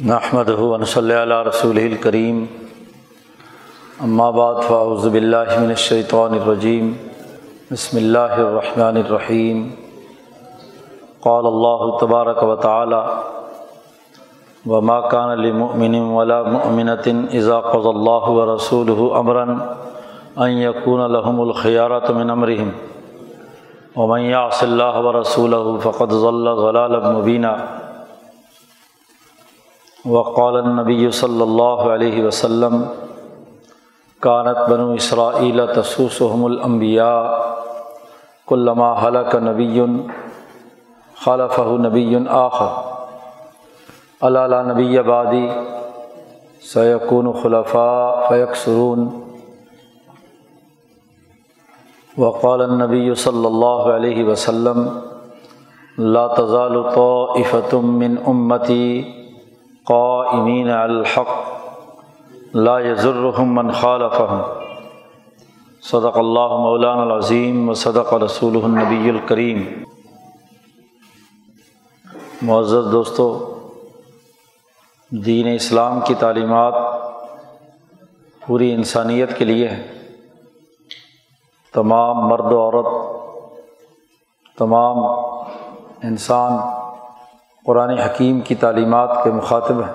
نحمد صلی اللہ رسول الکریم اما بعد فاعوذ باللہ من الشیطان الرجیم بسم اللہ الرحمن الرحیم قال اللہ تبارک و تعالی وما كان لمؤمن ولا مؤمنة اذا قضى الله ورسوله امرا ان يكون لهم الخيارة من امرهم ومن يعص الله ورسوله فقد ضل ضلالا مبينا. وقال النبی صلی اللہ علیہ وسلم کانت بنو اسرائیل تسوسحم الانبیاء کلما حلق نبی خلف نبی آخر. اللہ نبی آبادی سیقون خلفاء فیکسرون وقال النبی صلی اللہ علیہ وسلم، لا تزال طائفة من امتی قائمین الحق لا يضرهم من خالفهم. صدق اللہ مولان العظیم و صدق رسول النبی الکریم. معزز دوستو، دین اسلام کی تعلیمات پوری انسانیت کے لیے ہے تمام مرد و عورت، تمام انسان قرآن حکیم کی تعلیمات کے مخاطب ہیں۔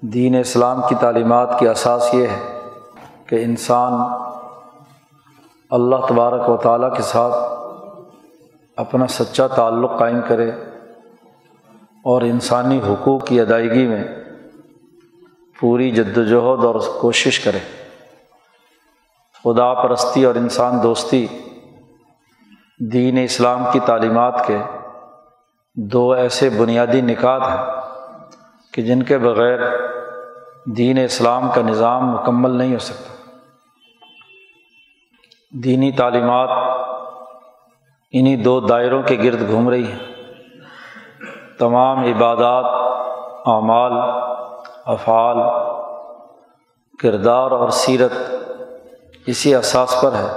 دین اسلام کی تعلیمات کی اساس یہ ہے کہ انسان اللہ تبارک و تعالیٰ کے ساتھ اپنا سچا تعلق قائم کرے اور انسانی حقوق کی ادائیگی میں پوری جد وجہد اور کوشش کرے۔ خدا پرستی اور انسان دوستی دین اسلام کی تعلیمات کے دو ایسے بنیادی نکات ہیں کہ جن کے بغیر دین اسلام کا نظام مکمل نہیں ہو سکتا۔ دینی تعلیمات انہیں دو دائروں کے گرد گھوم رہی ہیں۔ تمام عبادات، اعمال، افعال، کردار اور سیرت اسی اساس پر ہے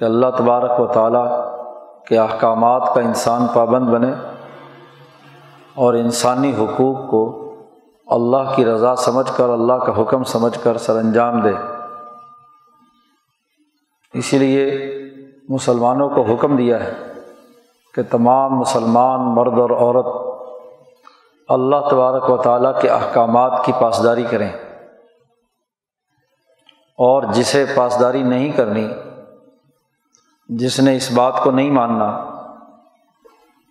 کہ اللہ تبارک و تعالیٰ کے احکامات کا انسان پابند بنے۔ اور انسانی حقوق کو اللہ کی رضا سمجھ کر، اللہ کا حکم سمجھ کر سر انجام دے۔ اسی لیے مسلمانوں کو حکم دیا ہے کہ تمام مسلمان مرد اور عورت اللہ تبارک و تعالیٰ کے احکامات کی پاسداری کریں۔ اور جسے پاسداری نہیں کرنی، جس نے اس بات کو نہیں ماننا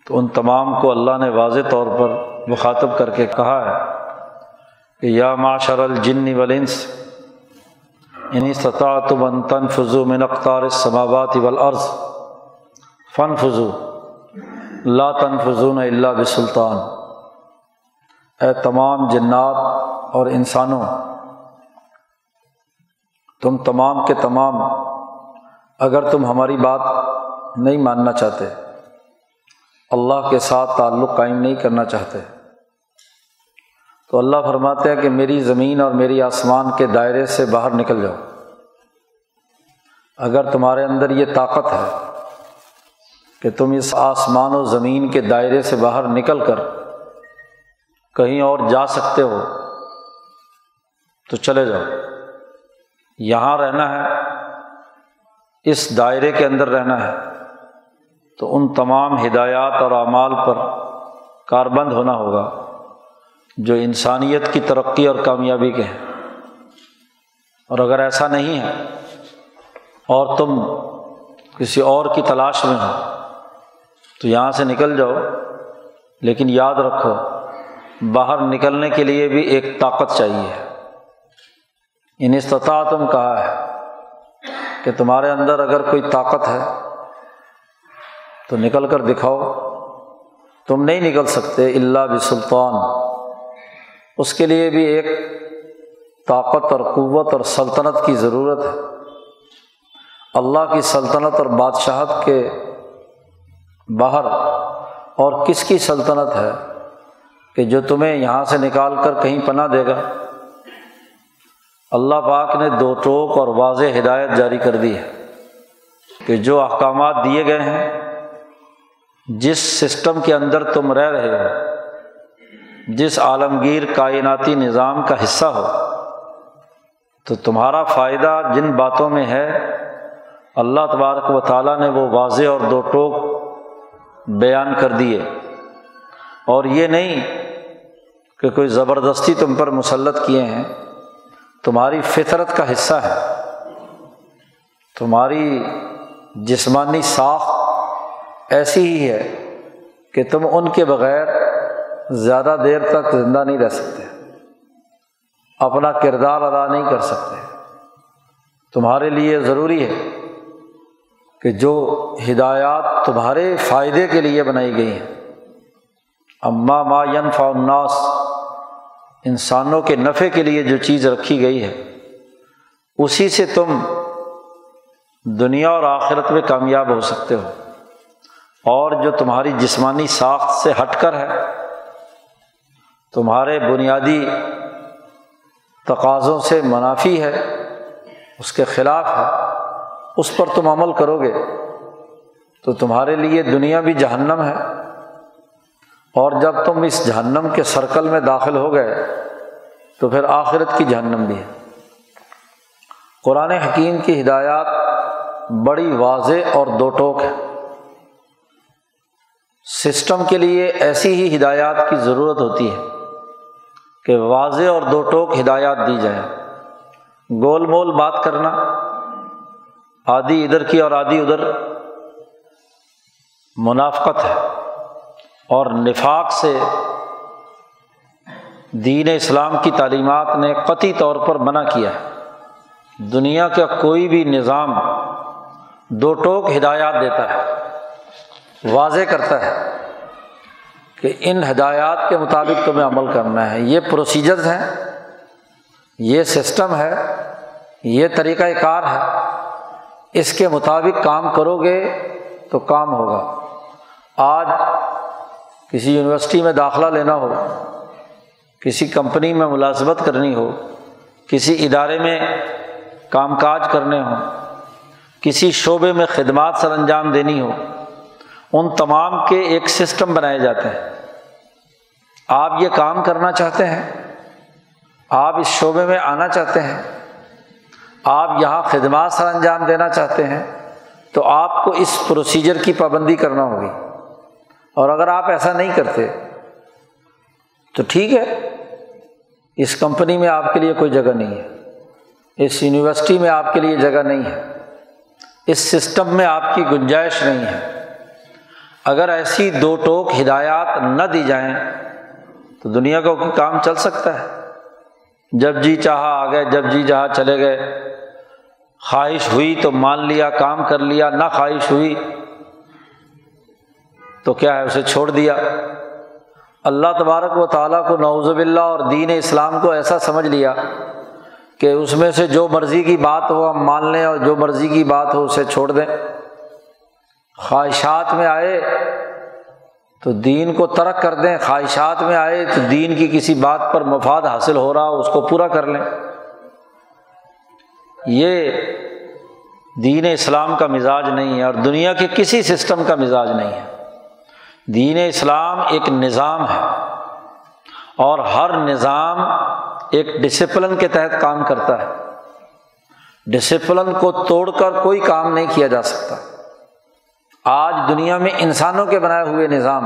تو ان تمام کو اللہ نے واضح طور پر مخاطب کر کے کہا ہے کہ یا معاشر الجن ولنس انہیں سطح تو بن تن فضو میں نقطار سماوات فن فضو لا تن فضون اللہ بسلطان۔ اے تمام جنات اور انسانوں، تم تمام کے تمام، اگر تم ہماری بات نہیں ماننا چاہتے اللہ کے ساتھ تعلق قائم نہیں کرنا چاہتے۔ تو اللہ فرماتے ہیں کہ میری زمین اور میری آسمان کے دائرے سے باہر نکل جاؤ۔ اگر تمہارے اندر یہ طاقت ہے کہ تم اس آسمان و زمین کے دائرے سے باہر نکل کر کہیں اور جا سکتے ہو، تو چلے جاؤ۔ یہاں رہنا ہے، اس دائرے کے اندر رہنا ہے۔ تو ان تمام ہدایات اور اعمال پر کاربند ہونا ہوگا جو انسانیت کی ترقی اور کامیابی کے ہیں۔ اور اگر ایسا نہیں ہے، اور تم کسی اور کی تلاش میں ہو، تو یہاں سے نکل جاؤ، لیکن یاد رکھو، باہر نکلنے کے لیے بھی ایک طاقت چاہیے۔ ان استطاع تم کہا ہے کہ تمہارے اندر اگر کوئی طاقت ہے تو نکل کر دکھاؤ۔ تم نہیں نکل سکتے اللہ بھی سلطان اس کے لیے بھی ایک طاقت اور قوت اور سلطنت کی ضرورت ہے۔ اللہ کی سلطنت اور بادشاہت کے باہر اور کس کی سلطنت ہے کہ جو تمہیں یہاں سے نکال کر کہیں پناہ دے گا؟ اللہ پاک نے دو ٹوک اور واضح ہدایت جاری کر دی ہے کہ جو احکامات دیے گئے ہیں جس سسٹم کے اندر تم رہ رہے ہو، جس عالمگیر کائناتی نظام کا حصہ ہو، تو تمہارا فائدہ جن باتوں میں ہے، اللہ تبارک و تعالیٰ نے وہ واضح اور دو ٹوک بیان کر دیے۔ اور یہ نہیں کہ کوئی زبردستی تم پر مسلط کیے ہیں، تمہاری فطرت کا حصہ ہے۔ تمہاری جسمانی ساخت ایسی ہی ہے کہ تم ان کے بغیر زیادہ دیر تک زندہ نہیں رہ سکتے۔ اپنا کردار ادا نہیں کر سکتے۔ تمہارے لیے ضروری ہے کہ جو ہدایات تمہارے فائدے کے لیے بنائی گئی ہیں۔ اماں ما ینفع الناس، انسانوں کے نفع کے لیے جو چیز رکھی گئی ہے، اسی سے تم دنیا اور آخرت میں کامیاب ہو سکتے ہو۔ اور جو تمہاری جسمانی ساخت سے ہٹ کر ہے، تمہارے بنیادی تقاضوں سے منافی ہے، اس کے خلاف ہے، اس پر تم عمل کرو گے، تو تمہارے لیے دنیا بھی جہنم ہے۔ اور جب تم اس جہنم کے سرکل میں داخل ہو گئے، تو پھر آخرت کی جہنم بھی ہے۔ قرآن حکیم کی ہدایات بڑی واضح اور دو ٹوک ہے سسٹم کے لیے ایسی ہی ہدایات کی ضرورت ہوتی ہے کہ واضح اور دو ٹوک ہدایات دی جائیں گول مول بات کرنا، آدھی ادھر کی اور آدھی ادھر منافقت ہے۔ اور نفاق سے دین اسلام کی تعلیمات نے قطعی طور پر منع کیا ہے۔ دنیا کا کوئی بھی نظام دو ٹوک ہدایات دیتا ہے۔ واضح کرتا ہے کہ ان ہدایات کے مطابق تمہیں عمل کرنا ہے۔ یہ پروسیجرز ہیں، یہ سسٹم ہے، یہ طریقۂ کار ہے۔ اس کے مطابق کام کرو گے تو کام ہوگا۔ آج کسی یونیورسٹی میں داخلہ لینا ہو، کسی کمپنی میں ملازمت کرنی ہو، کسی ادارے میں کام کاج کرنے ہوں، کسی شعبے میں خدمات سر انجام دینی ہو ان تمام کے ایک سسٹم بنائے جاتے ہیں۔ آپ یہ کام کرنا چاہتے ہیں، آپ اس شعبے میں آنا چاہتے ہیں، آپ یہاں خدمات سر انجام دینا چاہتے ہیں، تو آپ کو اس پروسیجر کی پابندی کرنا ہوگی۔ اور اگر آپ ایسا نہیں کرتے، تو ٹھیک ہے، اس کمپنی میں آپ کے لیے کوئی جگہ نہیں ہے، اس یونیورسٹی میں آپ کے لیے جگہ نہیں ہے، اس سسٹم میں آپ کی گنجائش نہیں ہے۔ اگر ایسی دو ٹوک ہدایات نہ دی جائیں تو دنیا کا کام چل سکتا ہے۔ جب جی چاہا آ گئے، جب جی جہاں چلے گئے۔ خواہش ہوئی تو مان لیا، کام کر لیا، نہ خواہش ہوئی تو کیا ہے، اسے چھوڑ دیا۔ اللہ تبارک و تعالیٰ کو نوزب اللہ اور دین اسلام کو ایسا سمجھ لیا کہ اس میں سے جو مرضی کی بات ہو ہم مان لیں اور جو مرضی کی بات ہو اسے چھوڑ دیں۔ خواہشات میں آئے تو دین کو ترک کر دیں، خواہشات میں آئے تو دین کی کسی بات پر مفاد حاصل ہو رہا ہو، اس کو پورا کر لیں۔ یہ دین اسلام کا مزاج نہیں ہے اور دنیا کے کسی سسٹم کا مزاج نہیں ہے۔ دین اسلام ایک نظام ہے اور ہر نظام ایک ڈسپلن کے تحت کام کرتا ہے۔ ڈسپلن کو توڑ کر کوئی کام نہیں کیا جا سکتا۔ آج دنیا میں انسانوں کے بنائے ہوئے نظام،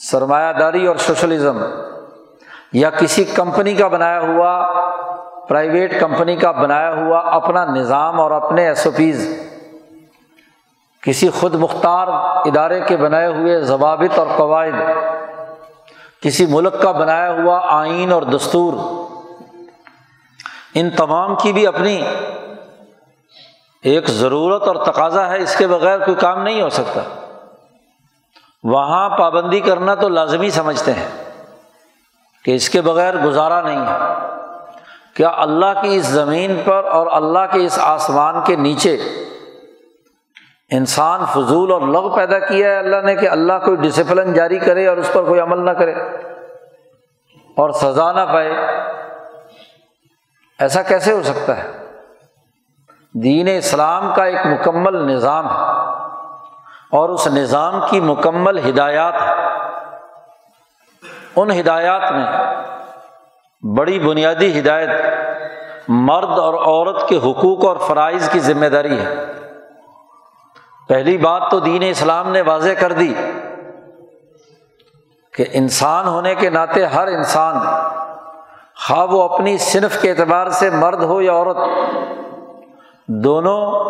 سرمایہ داری اور سوشلزم، یا کسی کمپنی کا بنایا ہوا، پرائیویٹ کمپنی کا بنایا ہوا اپنا نظام اور اپنے ایس او پیز کسی خود مختار ادارے کے بنائے ہوئے ضوابط اور قواعد، کسی ملک کا بنایا ہوا آئین اور دستور، ان تمام کی بھی اپنی ایک ضرورت اور تقاضا ہے، اس کے بغیر کوئی کام نہیں ہو سکتا۔ وہاں پابندی کرنا تو لازمی سمجھتے ہیں کہ اس کے بغیر گزارا نہیں ہے۔ کیا اللہ کی اس زمین پر اور اللہ کے اس آسمان کے نیچے انسان فضول اور لغ پیدا کیا ہے اللہ نے کہ اللہ کوئی ڈسپلن جاری کرے اور اس پر کوئی عمل نہ کرے اور سزا نہ پائے؟ ایسا کیسے ہو سکتا ہے؟ دین اسلام کا ایک مکمل نظام ہے اور اس نظام کی مکمل ہدایات ہے ان ہدایات میں بڑی بنیادی ہدایت مرد اور عورت کے حقوق اور فرائض کی ذمہ داری ہے۔ پہلی بات تو دین اسلام نے واضح کر دی کہ انسان ہونے کے ناطے ہر انسان خواہ وہ اپنی صنف کے اعتبار سے مرد ہو یا عورت دونوں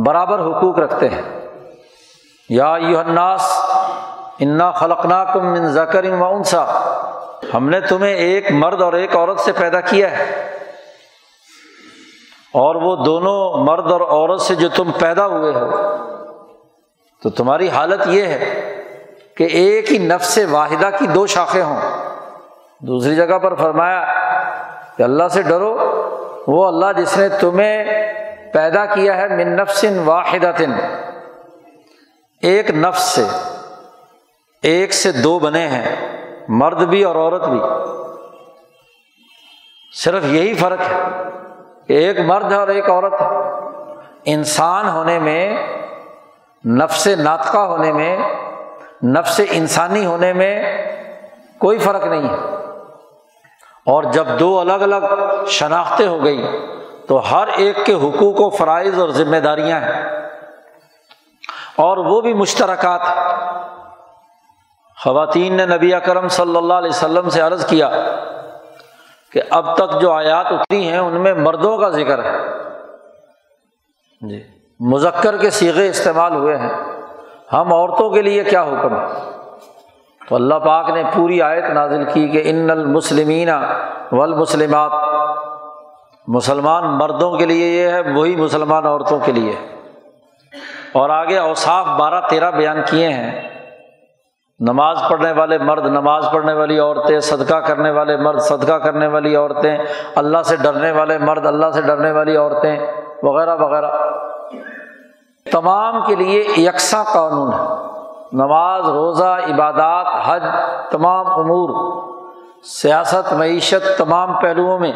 برابر حقوق رکھتے ہیں۔ یا یو الناس، انا خلقنا کم من ذکر و انسا۔ ہم نے تمہیں ایک مرد اور ایک عورت سے پیدا کیا ہے۔ اور وہ دونوں مرد اور عورت سے جو تم پیدا ہوئے ہو۔ تو تمہاری حالت یہ ہے کہ ایک ہی نفس واحدہ کی دو شاخیں ہوں۔ دوسری جگہ پر فرمایا کہ اللہ سے ڈرو، وہ اللہ جس نے تمہیں پیدا کیا ہے من نفس واحد ایک نفس سے، ایک سے دو بنے ہیں، مرد بھی اور عورت بھی۔ صرف یہی فرق ہے کہ ایک مرد ہے اور ایک عورت ہے۔ انسان ہونے میں، نفس ناطقہ ہونے میں، نفس انسانی ہونے میں کوئی فرق نہیں ہے۔ اور جب دو الگ الگ شناختیں ہو گئی تو ہر ایک کے حقوق و فرائض اور ذمہ داریاں ہیں۔ اور وہ بھی مشترکات۔ خواتین نے نبی اکرم صلی اللہ علیہ وسلم سے عرض کیا کہ اب تک جو آیات اتری ہیں ان میں مردوں کا ذکر ہے۔ جی مذکر کے سیغے استعمال ہوئے ہیں۔ ہم عورتوں کے لیے کیا حکم؟ ہے تو اللہ پاک نے پوری آیت نازل کی کہ ان المسلمین والمسلمات مسلمان مردوں کے لیے یہ ہے، وہی مسلمان عورتوں کے لیے اور آگے اوصاف بارہ تیرہ بیان کیے ہیں۔ نماز پڑھنے والے مرد نماز پڑھنے والی عورتیں، صدقہ کرنے والے مرد صدقہ کرنے والی عورتیں، اللہ سے ڈرنے والے مرد اللہ سے ڈرنے والی عورتیں، وغیرہ وغیرہ۔ تمام کے لیے یکساں قانون ہے۔ نماز، روزہ، عبادات، حج، تمام امور، سیاست، معیشت، تمام پہلوؤں میں۔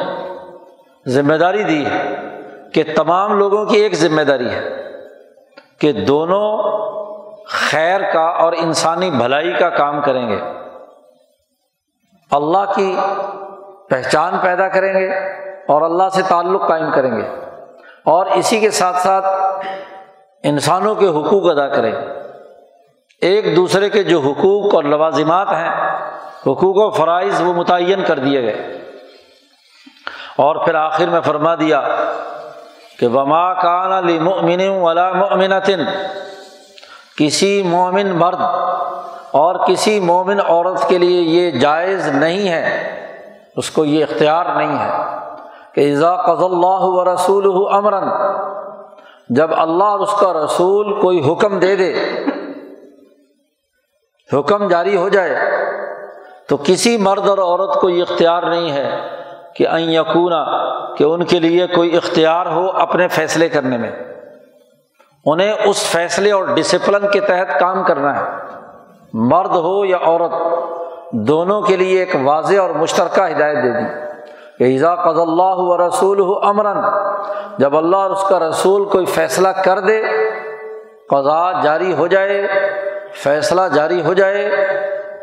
ذمہ داری دی ہے کہ تمام لوگوں کی ایک ذمہ داری ہے کہ دونوں خیر کا اور انسانی بھلائی کا کام کریں گے۔ اللہ کی پہچان پیدا کریں گے اور اللہ سے تعلق قائم کریں گے۔ اور اسی کے ساتھ ساتھ انسانوں کے حقوق ادا کرے ایک دوسرے کے جو حقوق اور لوازمات ہیں، حقوق و فرائض وہ متعین کر دیے گئے۔ اور پھر آخر میں فرما دیا کہ وما کان علی مومن ولا مومنتن کسی مومن مرد اور کسی مومن عورت کے لیے یہ جائز نہیں ہے، اس کو یہ اختیار نہیں ہے کہ اذا قض اللہ و رسول امراً جب اللہ اور اس کا رسول کوئی حکم دے دے، حکم جاری ہو جائے، تو کسی مرد اور عورت کو یہ اختیار نہیں ہے۔ کہ این یقونا کہ ان کے لیے کوئی اختیار ہو اپنے فیصلے کرنے میں۔ انہیں اس فیصلے اور ڈسپلن کے تحت کام کرنا ہے۔ مرد ہو یا عورت، دونوں کے لیے ایک واضح اور مشترکہ ہدایت دے دی۔ کہ ایزا قض اللہ و رسول ہو امراً، جب اللہ اور اس کا رسول کوئی فیصلہ کر دے قضا جاری ہو جائے، فیصلہ جاری ہو جائے،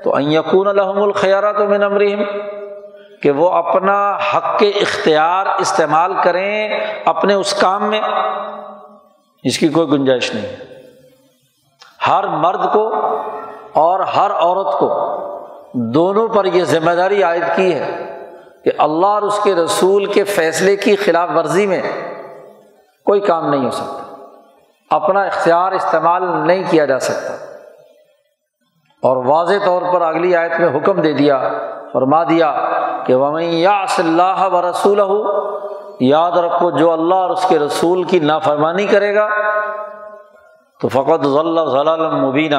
تو یقون الحم الخیارات و من امریم کہ وہ اپنا حق کے اختیار استعمال کریں اپنے اس کام میں اس کی کوئی گنجائش نہیں۔ ہے ہر مرد کو اور ہر عورت کو دونوں پر یہ ذمہ داری عائد کی ہے کہ اللہ اور اس کے رسول کے فیصلے کی خلاف ورزی میں کوئی کام نہیں ہو سکتا۔ اپنا اختیار استعمال نہیں کیا جا سکتا۔ اور واضح طور پر اگلی آیت میں حکم دے دیا، فرما دیا کہ یا اللہ و رسول ہو یاد رکھو جو اللہ اور اس کے رسول کی نافرمانی کرے گا، تو فقط ضلع مبینہ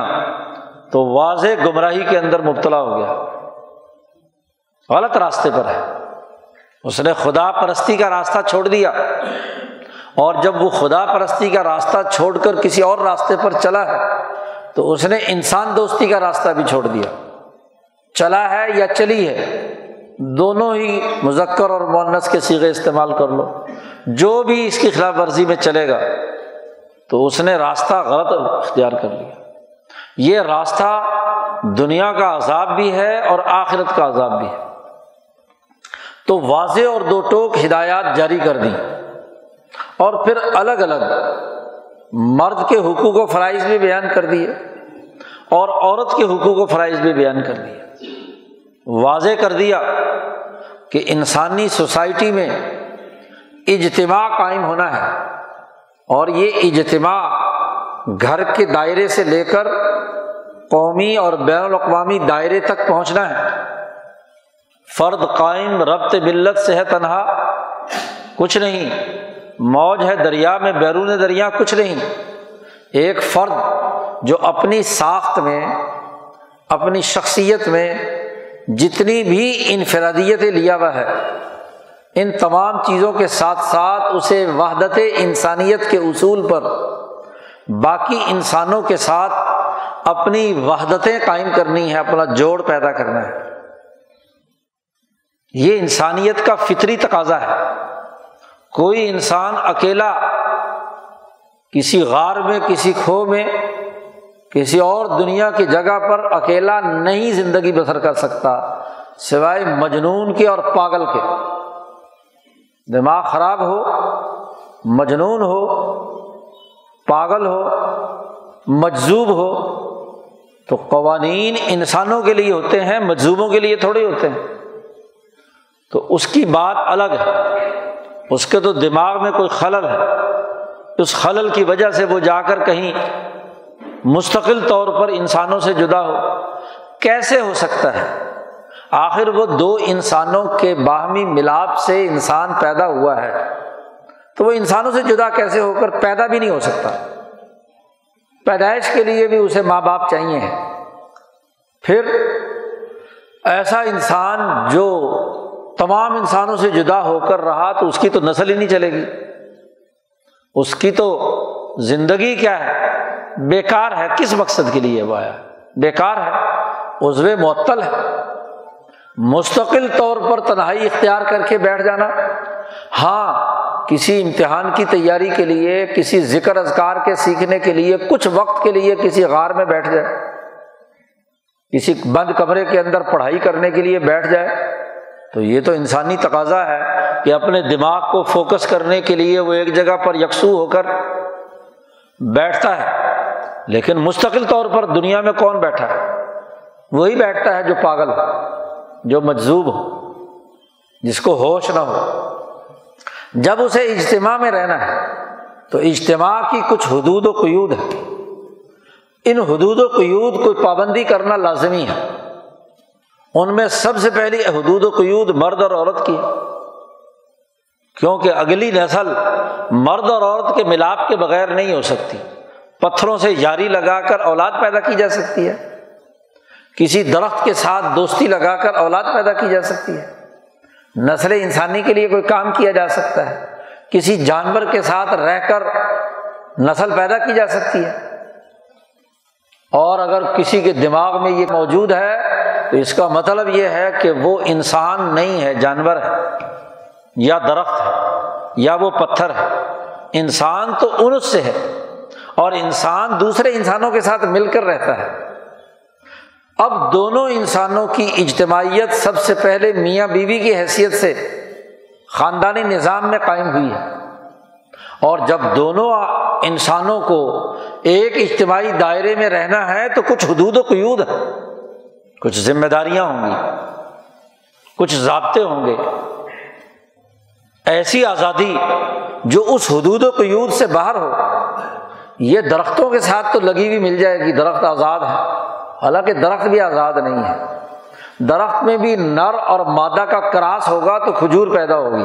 تو واضح گمراہی کے اندر مبتلا ہو گیا۔ غلط راستے پر ہے۔ اس نے خدا پرستی کا راستہ چھوڑ دیا۔ اور جب وہ خدا پرستی کا راستہ چھوڑ کر کسی اور راستے پر چلا ہے تو اس نے انسان دوستی کا راستہ بھی چھوڑ دیا۔ چلا ہے یا چلی ہے، دونوں ہی مذکر اور مونس کے سیغے استعمال کر لو۔ جو بھی اس کی خلاف ورزی میں چلے گا، تو اس نے راستہ غلط اختیار کر لیا۔ یہ راستہ دنیا کا عذاب بھی ہے اور آخرت کا عذاب بھی ہے۔ تو واضح اور دو ٹوک ہدایات جاری کر دیں۔ اور پھر الگ الگ مرد کے حقوق و فرائض بھی بیان کر دیے اور عورت کے حقوق و فرائض بھی بیان کر دیے۔ واضح کر دیا کہ انسانی سوسائٹی میں اجتماع قائم ہونا ہے اور یہ اجتماع گھر کے دائرے سے لے کر قومی اور بین الاقوامی دائرے تک پہنچنا ہے۔ فرد قائم، ربط ملت سے ہے تنہا، کچھ نہیں۔ موج ہے دریا میں، بیرون دریا کچھ نہیں۔ ایک فرد جو اپنی ساخت میں، اپنی شخصیت میں جتنی بھی انفرادیتیں لیا ہوا ہے، ان تمام چیزوں کے ساتھ ساتھ اسے وحدت انسانیت کے اصول پر، باقی انسانوں کے ساتھ اپنی وحدتیں قائم کرنی ہے، اپنا جوڑ پیدا کرنا ہے۔ یہ انسانیت کا فطری تقاضا ہے۔ کوئی انسان اکیلا کسی غار میں، کسی کھو میں، کسی اور دنیا کی جگہ پر اکیلا نہیں زندگی بسر کر سکتا، سوائے مجنون کے اور پاگل کے۔ دماغ خراب ہو، مجنون ہو، پاگل ہو مجزوب ہو، تو قوانین انسانوں کے لیے ہوتے ہیں مجزوبوں کے لیے تھوڑے ہوتے ہیں۔ تو اس کی بات الگ ہے۔ اس کے تو دماغ میں کوئی خلل ہے۔ اس خلل کی وجہ سے وہ جا کر کہیں مستقل طور پر انسانوں سے جدا ہو۔ کیسے ہو سکتا ہے؟ آخر وہ دو انسانوں کے باہمی ملاپ سے انسان پیدا ہوا ہے۔ تو وہ انسانوں سے جدا کیسے ہو کر پیدا بھی نہیں ہو سکتا؟ پیدائش کے لیے بھی اسے ماں باپ چاہیے پھر ایسا انسان جو تمام انسانوں سے جدا ہو کر رہا تو اس کی تو نسل ہی نہیں چلے گی۔ اس کی تو زندگی کیا ہے؟ بیکار ہے۔ کس مقصد کے لیے وہ آیا؟ بیکار ہے۔ عزو معطل ہے۔ مستقل طور پر تنہائی اختیار کر کے بیٹھ جانا۔ ہاں کسی امتحان کی تیاری کے لیے، کسی ذکر اذکار کے سیکھنے کے لیے، کچھ وقت کے لیے کسی غار میں بیٹھ جائے۔ کسی بند کمرے کے اندر پڑھائی کرنے کے لیے بیٹھ جائے۔ تو یہ تو انسانی تقاضا ہے کہ اپنے دماغ کو فوکس کرنے کے لیے وہ ایک جگہ پر یکسو ہو کر بیٹھتا ہے۔ لیکن مستقل طور پر دنیا میں کون بیٹھا ہے؟ وہی بیٹھتا ہے جو پاگل ہو، جو مجزوب ہو، جس کو ہوش نہ ہو۔ جب اسے اجتماع میں رہنا ہے، تو اجتماع کی کچھ حدود و قیود ہے ان حدود و قیود کو پابندی کرنا لازمی ہے۔ ان میں سب سے پہلی حدود و قیود مرد اور عورت کی کیونکہ اگلی نسل مرد اور عورت کے ملاپ کے بغیر نہیں ہو سکتی۔ پتھروں سے یاری لگا کر اولاد پیدا کی جا سکتی ہے۔ کسی درخت کے ساتھ دوستی لگا کر اولاد پیدا کی جا سکتی ہے۔ نسل انسانی کے لیے کوئی کام کیا جا سکتا ہے۔ کسی جانور کے ساتھ رہ کر نسل پیدا کی جا سکتی ہے۔ اور اگر کسی کے دماغ میں یہ موجود ہے تو اس کا مطلب یہ ہے کہ وہ انسان نہیں ہے، جانور ہے، یا درخت ہے، یا وہ پتھر ہے۔ انسان تو انس سے ہے اور انسان دوسرے انسانوں کے ساتھ مل کر رہتا ہے۔ اب دونوں انسانوں کی اجتماعیت سب سے پہلے میاں بیوی کی حیثیت سے خاندانی نظام میں قائم ہوئی ہے۔ اور جب دونوں انسانوں کو ایک اجتماعی دائرے میں رہنا ہے تو کچھ حدود و قیود ہے۔ کچھ ذمہ داریاں ہوں گی، کچھ ضابطے ہوں گے۔ ایسی آزادی جو اس حدود و قیود سے باہر ہو، یہ درختوں کے ساتھ تو لگی ہوئی مل جائے گی، درخت آزاد ہے۔ حالانکہ درخت بھی آزاد نہیں ہے۔ درخت میں بھی نر اور مادہ کا کراس ہوگا تو کھجور پیدا ہوگی۔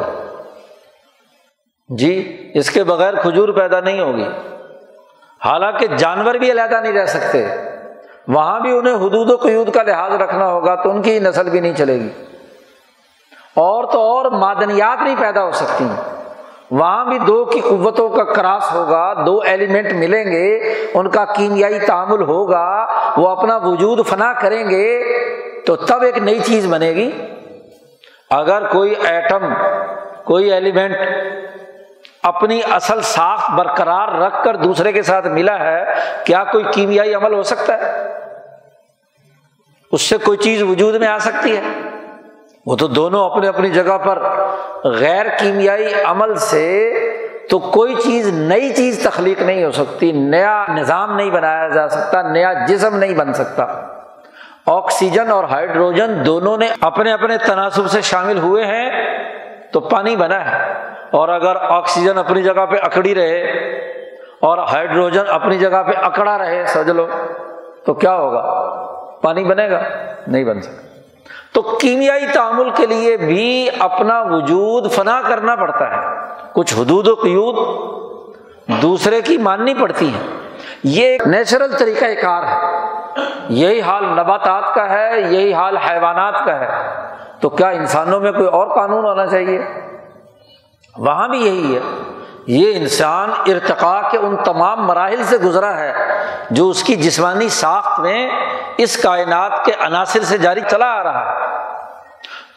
جی اس کے بغیر کھجور پیدا نہیں ہوگی۔ حالانکہ جانور بھی علیحدہ نہیں رہ سکتے۔ وہاں بھی انہیں حدود و قیود کا لحاظ رکھنا ہوگا تو ان کی نسل بھی نہیں چلے گی۔ اور تو اور معدنیات نہیں پیدا ہو سکتی وہاں بھی دو کی قوتوں کا کراس ہوگا، دو ایلیمنٹ ملیں گے، ان کا کیمیائی تعامل ہوگا، وہ اپنا وجود فنا کریں گے، تو تب ایک نئی چیز بنے گی۔ اگر کوئی ایٹم کوئی ایلیمنٹ اپنی اصل ساخت برقرار رکھ کر دوسرے کے ساتھ ملا ہے، کیا کوئی کیمیائی عمل ہو سکتا ہے؟ اس سے کوئی چیز وجود میں آ سکتی ہے؟ وہ تو دونوں اپنے اپنی جگہ پر غیر کیمیائی عمل سے تو کوئی چیز نئی چیز تخلیق نہیں ہو سکتی، نیا نظام نہیں بنایا جا سکتا، نیا جسم نہیں بن سکتا۔ آکسیجن اور ہائیڈروجن دونوں نے اپنے اپنے تناسب سے شامل ہوئے ہیں، تو پانی بنا ہے۔ اور اگر آکسیجن اپنی جگہ پہ اکڑی رہے اور ہائیڈروجن اپنی جگہ پہ اکڑا رہے، سمجھ لو، تو کیا ہوگا؟ پانی بنے گا؟ نہیں بن سکتا۔ تو کیمیائی تعامل کے لیے بھی اپنا وجود فنا کرنا پڑتا ہے۔ کچھ حدود و قیود دوسرے کی ماننی پڑتی ہیں۔ یہ ایک نیچرل طریقہ کار ہے۔ یہی حال نباتات کا ہے، یہی حال حیوانات کا ہے۔ تو کیا انسانوں میں کوئی اور قانون ہونا چاہیے؟ وہاں بھی یہی ہے۔ یہ انسان ارتقا کے ان تمام مراحل سے گزرا ہے جو اس کی جسمانی ساخت میں اس کائنات کے عناصر سے جاری چلا آ رہا ہے۔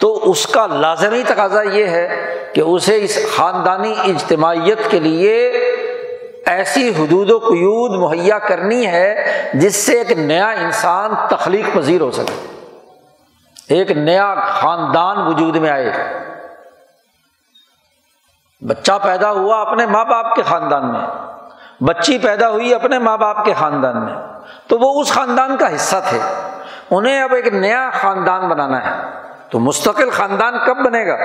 تو اس کا لازمی تقاضا یہ ہے کہ اسے اس خاندانی اجتماعیت کے لیے ایسی حدود و قیود مہیا کرنی ہے جس سے ایک نیا انسان تخلیق پذیر ہو سکے۔ ایک نیا خاندان وجود میں آئے۔ بچہ پیدا ہوا اپنے ماں باپ کے خاندان میں، بچی پیدا ہوئی اپنے ماں باپ کے خاندان میں۔ تو وہ اس خاندان کا حصہ تھے۔ انہیں اب ایک نیا خاندان بنانا ہے۔ تو مستقل خاندان کب بنے گا؟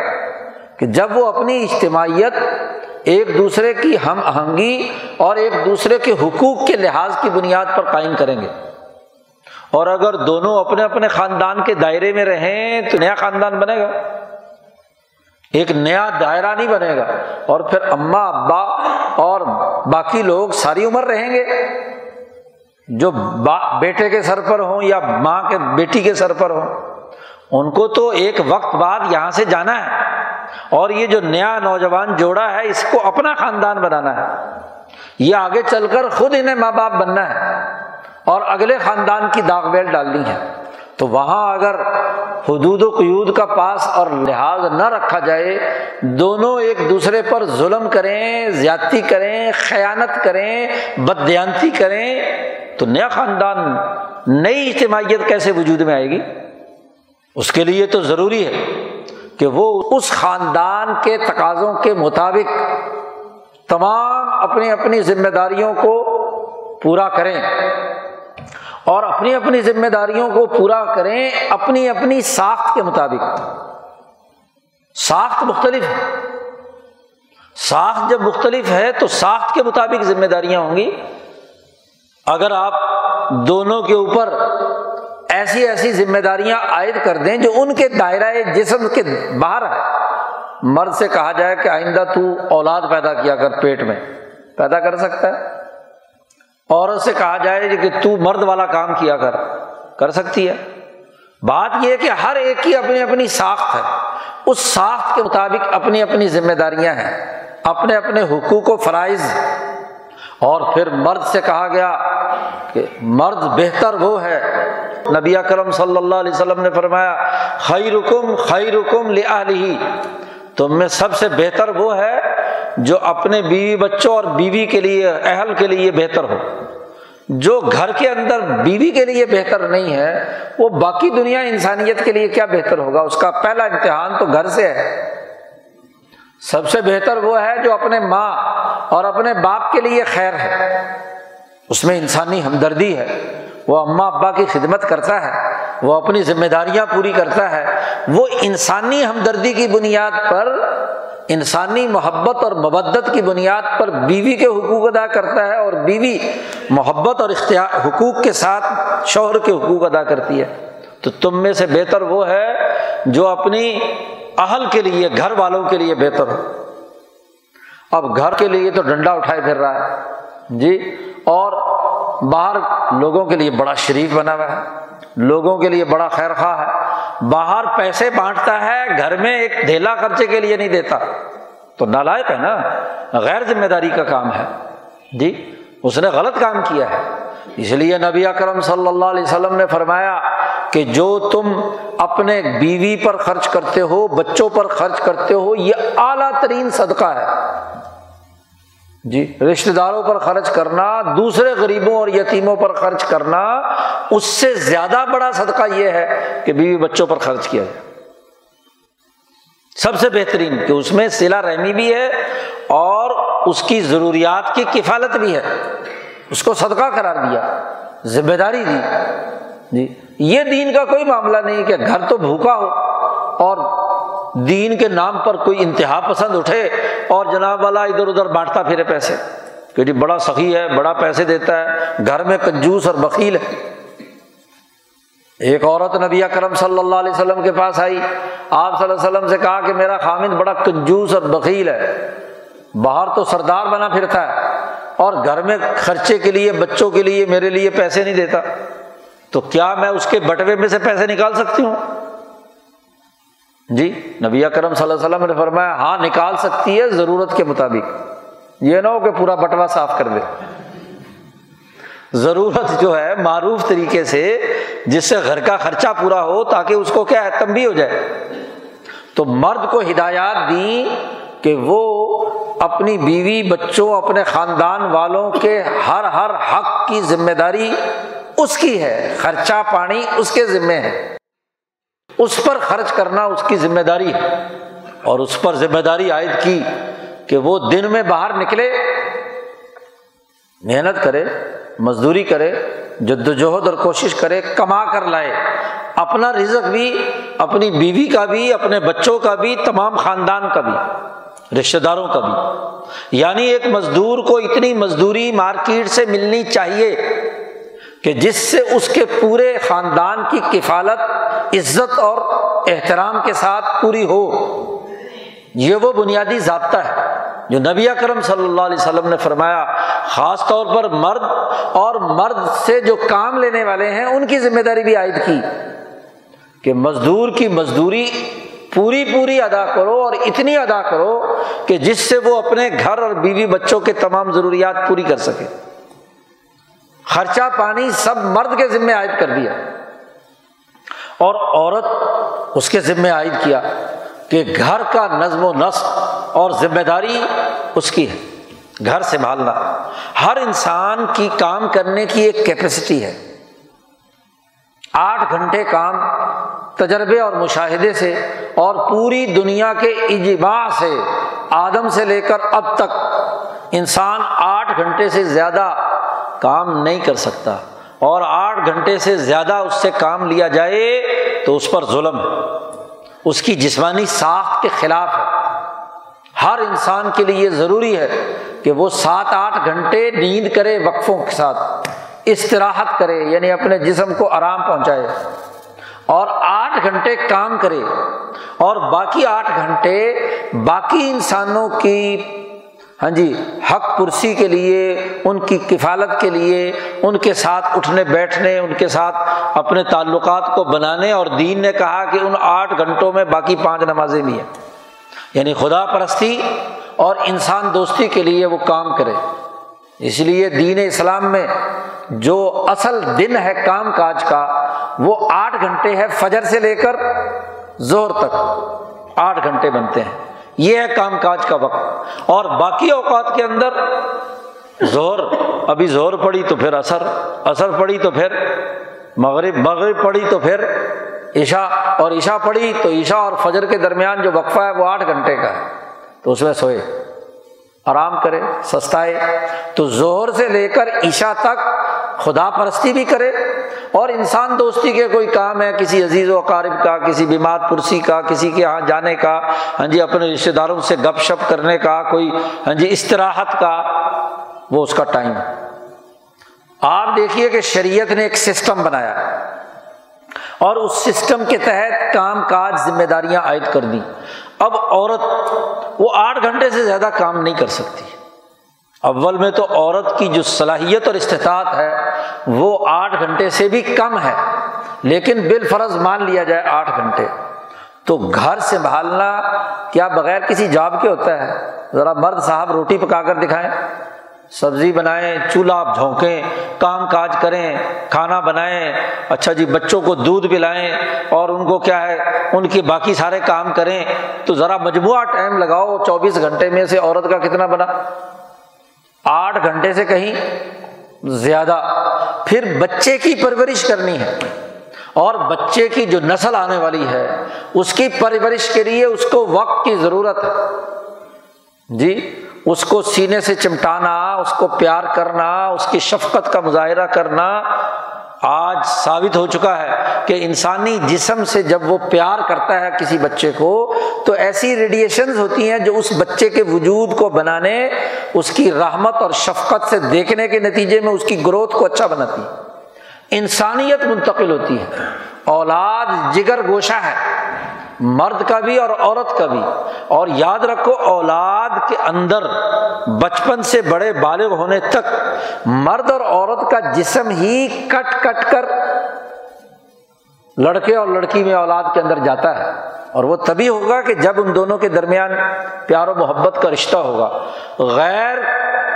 کہ جب وہ اپنی اجتماعیت ایک دوسرے کی ہم آہنگی اور ایک دوسرے کے حقوق کے لحاظ کی بنیاد پر قائم کریں گے۔ اور اگر دونوں اپنے اپنے خاندان کے دائرے میں رہیں تو نیا خاندان بنے گا۔ ایک نیا دائرہ نہیں بنے گا۔ اور پھر اماں، ابا اور باقی لوگ ساری عمر رہیں گے۔ جو بیٹے کے سر پر ہوں یا ماں کے، بیٹی کے سر پر ہوں، ان کو تو ایک وقت بعد یہاں سے جانا ہے۔ اور یہ جو نیا نوجوان جوڑا ہے، اس کو اپنا خاندان بنانا ہے۔ یہ آگے چل کر خود انہیں ماں باپ بننا ہے۔ اور اگلے خاندان کی داغ بیل ڈالنی ہے۔ تو وہاں اگر حدود و قیود کا پاس اور لحاظ نہ رکھا جائے، دونوں ایک دوسرے پر ظلم کریں، زیادتی کریں، خیانت کریں بدیانتی کریں، تو نیا خاندان، نئی اجتماعیت کیسے وجود میں آئے گی؟ اس کے لیے تو ضروری ہے کہ وہ اس خاندان کے تقاضوں کے مطابق تمام اپنی اپنی ذمہ داریوں کو پورا کریں۔ اور اپنی اپنی ذمہ داریوں کو پورا کریں اپنی اپنی ساخت کے مطابق۔ ساخت مختلف ہے۔ ساخت جب مختلف ہے تو ساخت کے مطابق ذمہ داریاں ہوں گی۔ اگر آپ دونوں کے اوپر ایسی ایسی ذمہ داریاں عائد کر دیں جو ان کے دائرۂ جسم کے باہر ہے۔ مرد سے کہا جائے کہ آئندہ تو اولاد پیدا کیا کر پیٹ میں۔ پیدا کر سکتا ہے۔ عورت سے کہا جائے کہ تو مرد والا کام کیا کر کر سکتی ہے۔ بات یہ ہے کہ ہر ایک کی اپنی اپنی ساخت ہے۔ اس ساخت کے مطابق اپنی اپنی ذمہ داریاں ہیں، اپنے اپنے حقوق و فرائض۔ اور پھر مرد سے کہا گیا کہ مرد بہتر وہ ہے۔ نبی اکرم صلی اللہ علیہ وسلم نے فرمایا خی رکم خی رکم تم میں سب سے بہتر وہ ہے جو اپنے بیوی بچوں اور بیوی کے لیے، اہل کے لیے بہتر ہو۔ جو گھر کے اندر بیوی کے لیے بہتر نہیں ہے، وہ باقی دنیا انسانیت کے لیے کیا بہتر ہوگا؟ اس کا پہلا امتحان تو گھر سے ہے۔ سب سے بہتر وہ ہے جو اپنے ماں اور اپنے باپ کے لیے خیر ہے۔ اس میں انسانی ہمدردی ہے۔ وہ اماں ابا کی خدمت کرتا ہے۔ وہ اپنی ذمہ داریاں پوری کرتا ہے۔ وہ انسانی ہمدردی کی بنیاد پر انسانی محبت اور مبدت کی بنیاد پر بیوی کے حقوق ادا کرتا ہے اور بیوی محبت اور اختیار حقوق کے ساتھ شوہر کے حقوق ادا کرتی ہے۔ تو تم میں سے بہتر وہ ہے جو اپنی اہل کے لیے، گھر والوں کے لیے بہتر ہو۔ اب گھر کے لیے تو ڈنڈا اٹھائے پھر رہا ہے۔ جی اور باہر لوگوں کے لیے بڑا شریف بنا ہوا ہے۔ لوگوں کے لیے بڑا خیر خواہ ہے۔ باہر پیسے بانٹتا ہے، گھر میں ایک دھیلا خرچے کے لیے نہیں دیتا۔ تو نالائق ہے نا، غیر ذمہ داری کا کام ہے۔ جی اس نے غلط کام کیا ہے۔ اس لیے نبی اکرم صلی اللہ علیہ وسلم نے فرمایا کہ جو تم اپنے بیوی پر خرچ کرتے ہو، بچوں پر خرچ کرتے ہو، یہ اعلیٰ ترین صدقہ ہے۔ جی رشتے داروں پر خرچ کرنا، دوسرے غریبوں اور یتیموں پر خرچ کرنا، اس سے زیادہ بڑا صدقہ یہ ہے کہ بیوی بچوں پر خرچ کیا جائے۔ سب سے بہترین کہ اس میں سلا رحمی بھی ہے اور اس کی ضروریات کی کفالت بھی ہے۔ اس کو صدقہ قرار دیا، ذمہ داری دی۔ جی یہ دین کا کوئی معاملہ نہیں کہ گھر تو بھوکا ہو اور دین کے نام پر کوئی انتہا پسند اٹھے اور جناب والا ادھر ادھر بانٹتا پھرے پیسے کہ جی بڑا سخی ہے، بڑا پیسے دیتا ہے، گھر میں کنجوس اور بکیل ہے۔ ایک عورت نبی کرم صلی اللہ علیہ وسلم کے پاس آئی۔ آپ صلی اللہ علیہ وسلم سے کہا کہ میرا خامد بڑا کنجوس اور بکیل ہے۔ باہر تو سردار بنا پھرتا ہے اور گھر میں خرچے کے لیے، بچوں کے لیے، میرے لیے پیسے نہیں دیتا۔ تو کیا میں اس کے بٹوے میں سے پیسے نکال سکتی ہوں؟ جی نبی کرم صلی اللہ علیہ وسلم نے فرمایا ہاں نکال سکتی ہے ضرورت کے مطابق۔ یہ نہ ہو کہ پورا بٹوا صاف کر دے۔ ضرورت جو ہے معروف طریقے سے جس سے گھر کا خرچہ پورا ہو تاکہ اس کو کیا ہے بھی ہو جائے۔ تو مرد کو ہدایات دی کہ وہ اپنی بیوی، بچوں، اپنے خاندان والوں کے ہر ہر حق کی ذمہ داری اس کی ہے، خرچہ پانی اس کے ذمے ہے۔ اس پر خرچ کرنا اس کی ذمہ داری ہے۔ اور اس پر ذمہ داری عائد کی کہ وہ دن میں باہر نکلے، محنت کرے، مزدوری کرے جد وجہد اور کوشش کرے، کما کر لائے۔ اپنا رزق بھی، اپنی بیوی کا بھی، اپنے بچوں کا بھی، تمام خاندان کا بھی رشتے داروں کا بھی۔ یعنی ایک مزدور کو اتنی مزدوری مارکیٹ سے ملنی چاہیے۔ کہ جس سے اس کے پورے خاندان کی کفالت، عزت اور احترام کے ساتھ پوری ہو۔ یہ وہ بنیادی ضابطہ ہے جو نبی کرم صلی اللہ علیہ وسلم نے فرمایا، خاص طور پر مرد اور مرد سے جو کام لینے والے ہیں، ان کی ذمہ داری بھی عائد کی کہ مزدور کی مزدوری پوری پوری ادا کرو اور اتنی ادا کرو کہ جس سے وہ اپنے گھر اور بیوی بچوں کے تمام ضروریات پوری کر سکے۔ خرچہ پانی سب مرد کے ذمے عائد کر دیا اور عورت اس کے ذمے عائد کیا کہ گھر کا نظم و نسق اور ذمہ داری اس کی ہے، گھر سنبھالنا۔ ہر انسان کی کام کرنے کی ایک کیپیسٹی ہے۔ آٹھ گھنٹے کام تجربے اور مشاہدے سے اور پوری دنیا کے اجباع سے، آدم سے لے کر اب تک انسان آٹھ گھنٹے سے زیادہ کام نہیں کر سکتا اور آٹھ گھنٹے سے زیادہ اس سے کام لیا جائے تو اس پر ظلم ہے اس کی جسمانی ساخت کے خلاف ہے۔ ہر انسان کے لیے یہ ضروری ہے کہ وہ سات آٹھ گھنٹے نیند کرے وقفوں کے ساتھ، استراحت کرے یعنی اپنے جسم کو آرام پہنچائے۔ اور آٹھ گھنٹے کام کرے۔ اور باقی آٹھ گھنٹے باقی انسانوں کی ہاں جی حق کرسی کے لیے، ان کی کفالت کے لیے، ان کے ساتھ اٹھنے، بیٹھنے، ان کے ساتھ اپنے تعلقات کو بنانے اور دین نے کہا کہ ان آٹھ گھنٹوں میں باقی پانچ نمازیں بھی ہیں۔ یعنی خدا پرستی اور انسان دوستی کے لیے وہ کام کرے۔ اس لیے دین اسلام میں جو اصل دن ہے کام کاج کا، وہ آٹھ گھنٹے ہے فجر سے لے کر زور تک۔ آٹھ گھنٹے بنتے ہیں۔ یہ ہے کام کاج کا وقت۔ اور باقی اوقات کے اندر زور ابھی زور پڑی تو پھر اثر اثر پڑی تو پھر مغرب مغرب پڑی تو پھر عشا اور عشا پڑی تو عشا اور فجر کے درمیان جو وقفہ ہے وہ آٹھ گھنٹے کا ہے۔ تو اس میں سوئے، آرام کرے، سستائے۔ تو زہر سے لے کر عشا تک خدا پرستی بھی کرے اور انسان دوستی کے کوئی کام ہے، کسی عزیز و اقارب کا، کسی بیمار پرسی کا، کسی کے یہاں جانے کا ہاں جی اپنے رشتے داروں سے گپ شپ کرنے کا، کوئی ہاں جی استراحت کا، وہ اس کا ٹائم آپ دیکھیے کہ شریعت نے ایک سسٹم بنایا اور اس سسٹم کے تحت کام کاج، ذمہ داریاں عائد کر دی اب عورت وہ آٹھ گھنٹے سے زیادہ کام نہیں کر سکتی۔ اول میں تو عورت کی جو صلاحیت اور استطاعت ہے، وہ آٹھ گھنٹے سے بھی کم ہے۔ لیکن بال فرض مان لیا جائے آٹھ گھنٹے۔ تو گھر سنبھالنا کیا بغیر کسی جاب کے ہوتا ہے؟ ذرا مرد صاحب روٹی پکا کر دکھائیں۔ سبزی بنائیں، چولہا جھونکیں، کام کاج کریں، کھانا بنائیں۔ اچھا جی بچوں کو دودھ پلائیں اور ان کو کیا ہے، ان کے باقی سارے کام کریں۔ تو ذرا مجموعہ ٹائم لگاؤ، چوبیس گھنٹے میں سے عورت کا کتنا بنا؟ آٹھ گھنٹے سے کہیں زیادہ پھر بچے کی پرورش کرنی ہے اور بچے کی جو نسل آنے والی ہے، اس کی پرورش کے لیے اس کو وقت کی ضرورت ہے۔ جی اس کو سینے سے چمٹانا، اس کو پیار کرنا، اس کی شفقت کا مظاہرہ کرنا آج ثابت ہو چکا ہے کہ انسانی جسم سے جب وہ پیار کرتا ہے کسی بچے کو، تو ایسی ریڈیشنز ہوتی ہیں جو اس بچے کے وجود کو بنانے، اس کی رحمت اور شفقت سے دیکھنے کے نتیجے میں اس کی گروتھ کو اچھا بناتی ہے انسانیت منتقل ہوتی ہے۔ اولاد جگر گوشہ ہے۔ مرد کا بھی اور عورت کا بھی۔ اور یاد رکھو، اولاد کے اندر بچپن سے بڑے بالغ ہونے تک مرد اور عورت کا جسم ہی کٹ کٹ کر لڑکے اور لڑکی میں اولاد کے اندر جاتا ہے۔ اور وہ تبھی ہوگا کہ جب ان دونوں کے درمیان پیار و محبت کا رشتہ ہوگا۔ غیر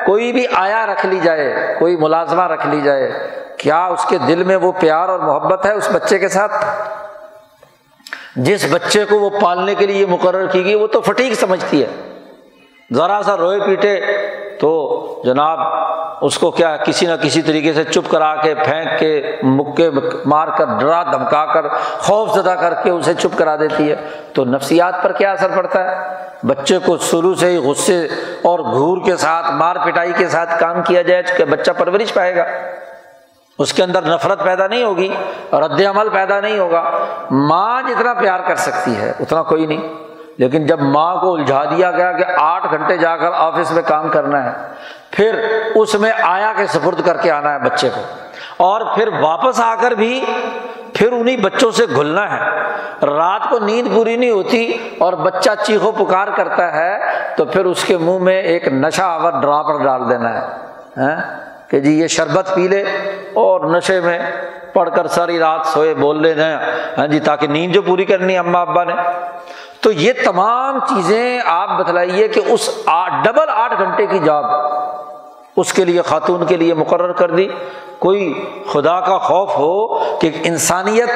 کوئی بھی آیا رکھ لی جائے، کوئی ملازمہ رکھ لی جائے، کیا اس کے دل میں وہ پیار اور محبت ہے اس بچے کے ساتھ؟ جس بچے کو وہ پالنے کے لیے مقرر کی گئی وہ تو فٹیک سمجھتی ہے۔ ذرا سا روئے پیٹے تو جناب اس کو کیا کسی نہ کسی طریقے سے چپ کرا کے پھینک کے مکے مار کر ڈرا دھمکا کر خوف زدہ کر کے اسے چپ کرا دیتی ہے۔ تو نفسیات پر کیا اثر پڑتا ہے؟ بچے کو شروع سے ہی غصے اور گھور کے ساتھ، مار پٹائی کے ساتھ کام کیا جائے کہ بچہ پرورش پائے گا۔ اس کے اندر نفرت پیدا نہیں ہوگی، رد عمل پیدا نہیں ہوگا۔ ماں جتنا پیار کر سکتی ہے، اتنا کوئی نہیں۔ لیکن جب ماں کو الجھا دیا گیا کہ آٹھ گھنٹے جا کر آفس میں کام کرنا ہے، پھر اس میں آیا کے سپرد کر کے آنا ہے بچے کو۔ اور پھر واپس آ کر بھی پھر انہیں بچوں سے گھلنا ہے۔ رات کو نیند پوری نہیں ہوتی اور بچہ چیخو پکار کرتا ہے، تو پھر اس کے منہ میں ایک نشہ آور ڈراپر ڈال دینا ہے۔ ہاں؟ کہ جی یہ شربت پی لے اور نشے میں پڑھ کر ساری رات سوئے بول لے ہیں ہاں جی تاکہ نیند جو پوری کرنی اماں ابا نے۔ تو یہ تمام چیزیں آپ بتلائیے کہ اس ڈبل آٹھ گھنٹے کی جاب اس کے لیے خاتون کے لیے مقرر کر دی۔ کوئی خدا کا خوف ہو کہ انسانیت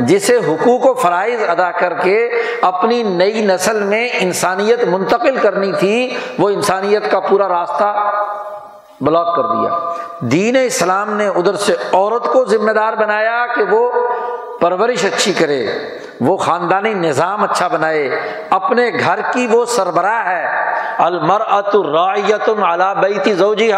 جسے حقوق و فرائض ادا کر کے اپنی نئی نسل میں انسانیت منتقل کرنی تھی، وہ انسانیت کا پورا راستہ بلاک کر دیا۔ دین اسلام نے ادھر سے عورت کو ذمہ دار بنایا کہ وہ پرورش اچھی کرے، وہ خاندانی نظام اچھا بنائے۔ اپنے گھر کی وہ سربراہ ہے۔ المر اترایت اعلیٰ بیتی زوجیہ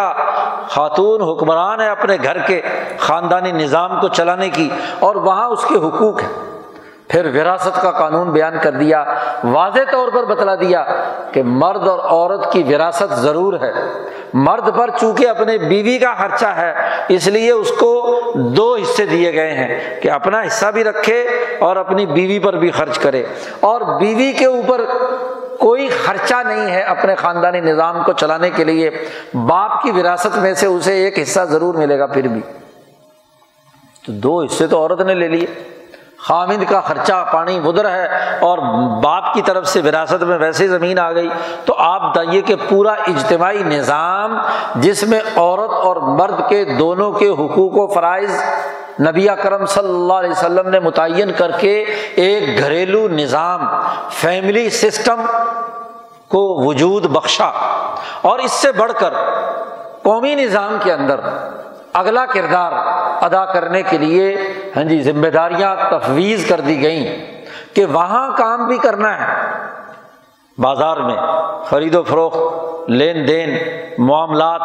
خاتون حکمران ہے اپنے گھر کے خاندانی نظام کو چلانے کی اور وہاں اس کے حقوق ہیں۔ پھر وراثت کا قانون بیان کر دیا، واضح طور پر بتلا دیا کہ مرد اور عورت کی وراثت ضرور ہے۔ مرد پر چونکہ اپنے بیوی کا خرچہ ہے، اس لیے اس کو دو حصے دیے گئے ہیں کہ اپنا حصہ بھی رکھے اور اپنی بیوی پر بھی خرچ کرے۔ اور بیوی کے اوپر کوئی خرچہ نہیں ہے اپنے خاندانی نظام کو چلانے کے لیے، باپ کی وراثت میں سے اسے ایک حصہ ضرور ملے گا پھر بھی۔ تو دو حصے تو عورت نے لے لیے۔ خامد کا خرچہ پانی بدر ہے اور باپ کی طرف سے وراثت میں ویسے زمین آ گئی۔ تو آپ بتائیے کہ پورا اجتماعی نظام جس میں عورت اور مرد کے دونوں کے حقوق و فرائض نبی کرم صلی اللہ علیہ وسلم نے متعین کر کے ایک گھریلو نظام فیملی سسٹم کو وجود بخشا۔ اور اس سے بڑھ کر قومی نظام کے اندر اگلا کردار ادا کرنے کے لیے ہاں جی ذمہ داریاں تفویض کر دی گئیں کہ وہاں کام بھی کرنا ہے۔ بازار میں خرید و فروخت، لین دین، معاملات،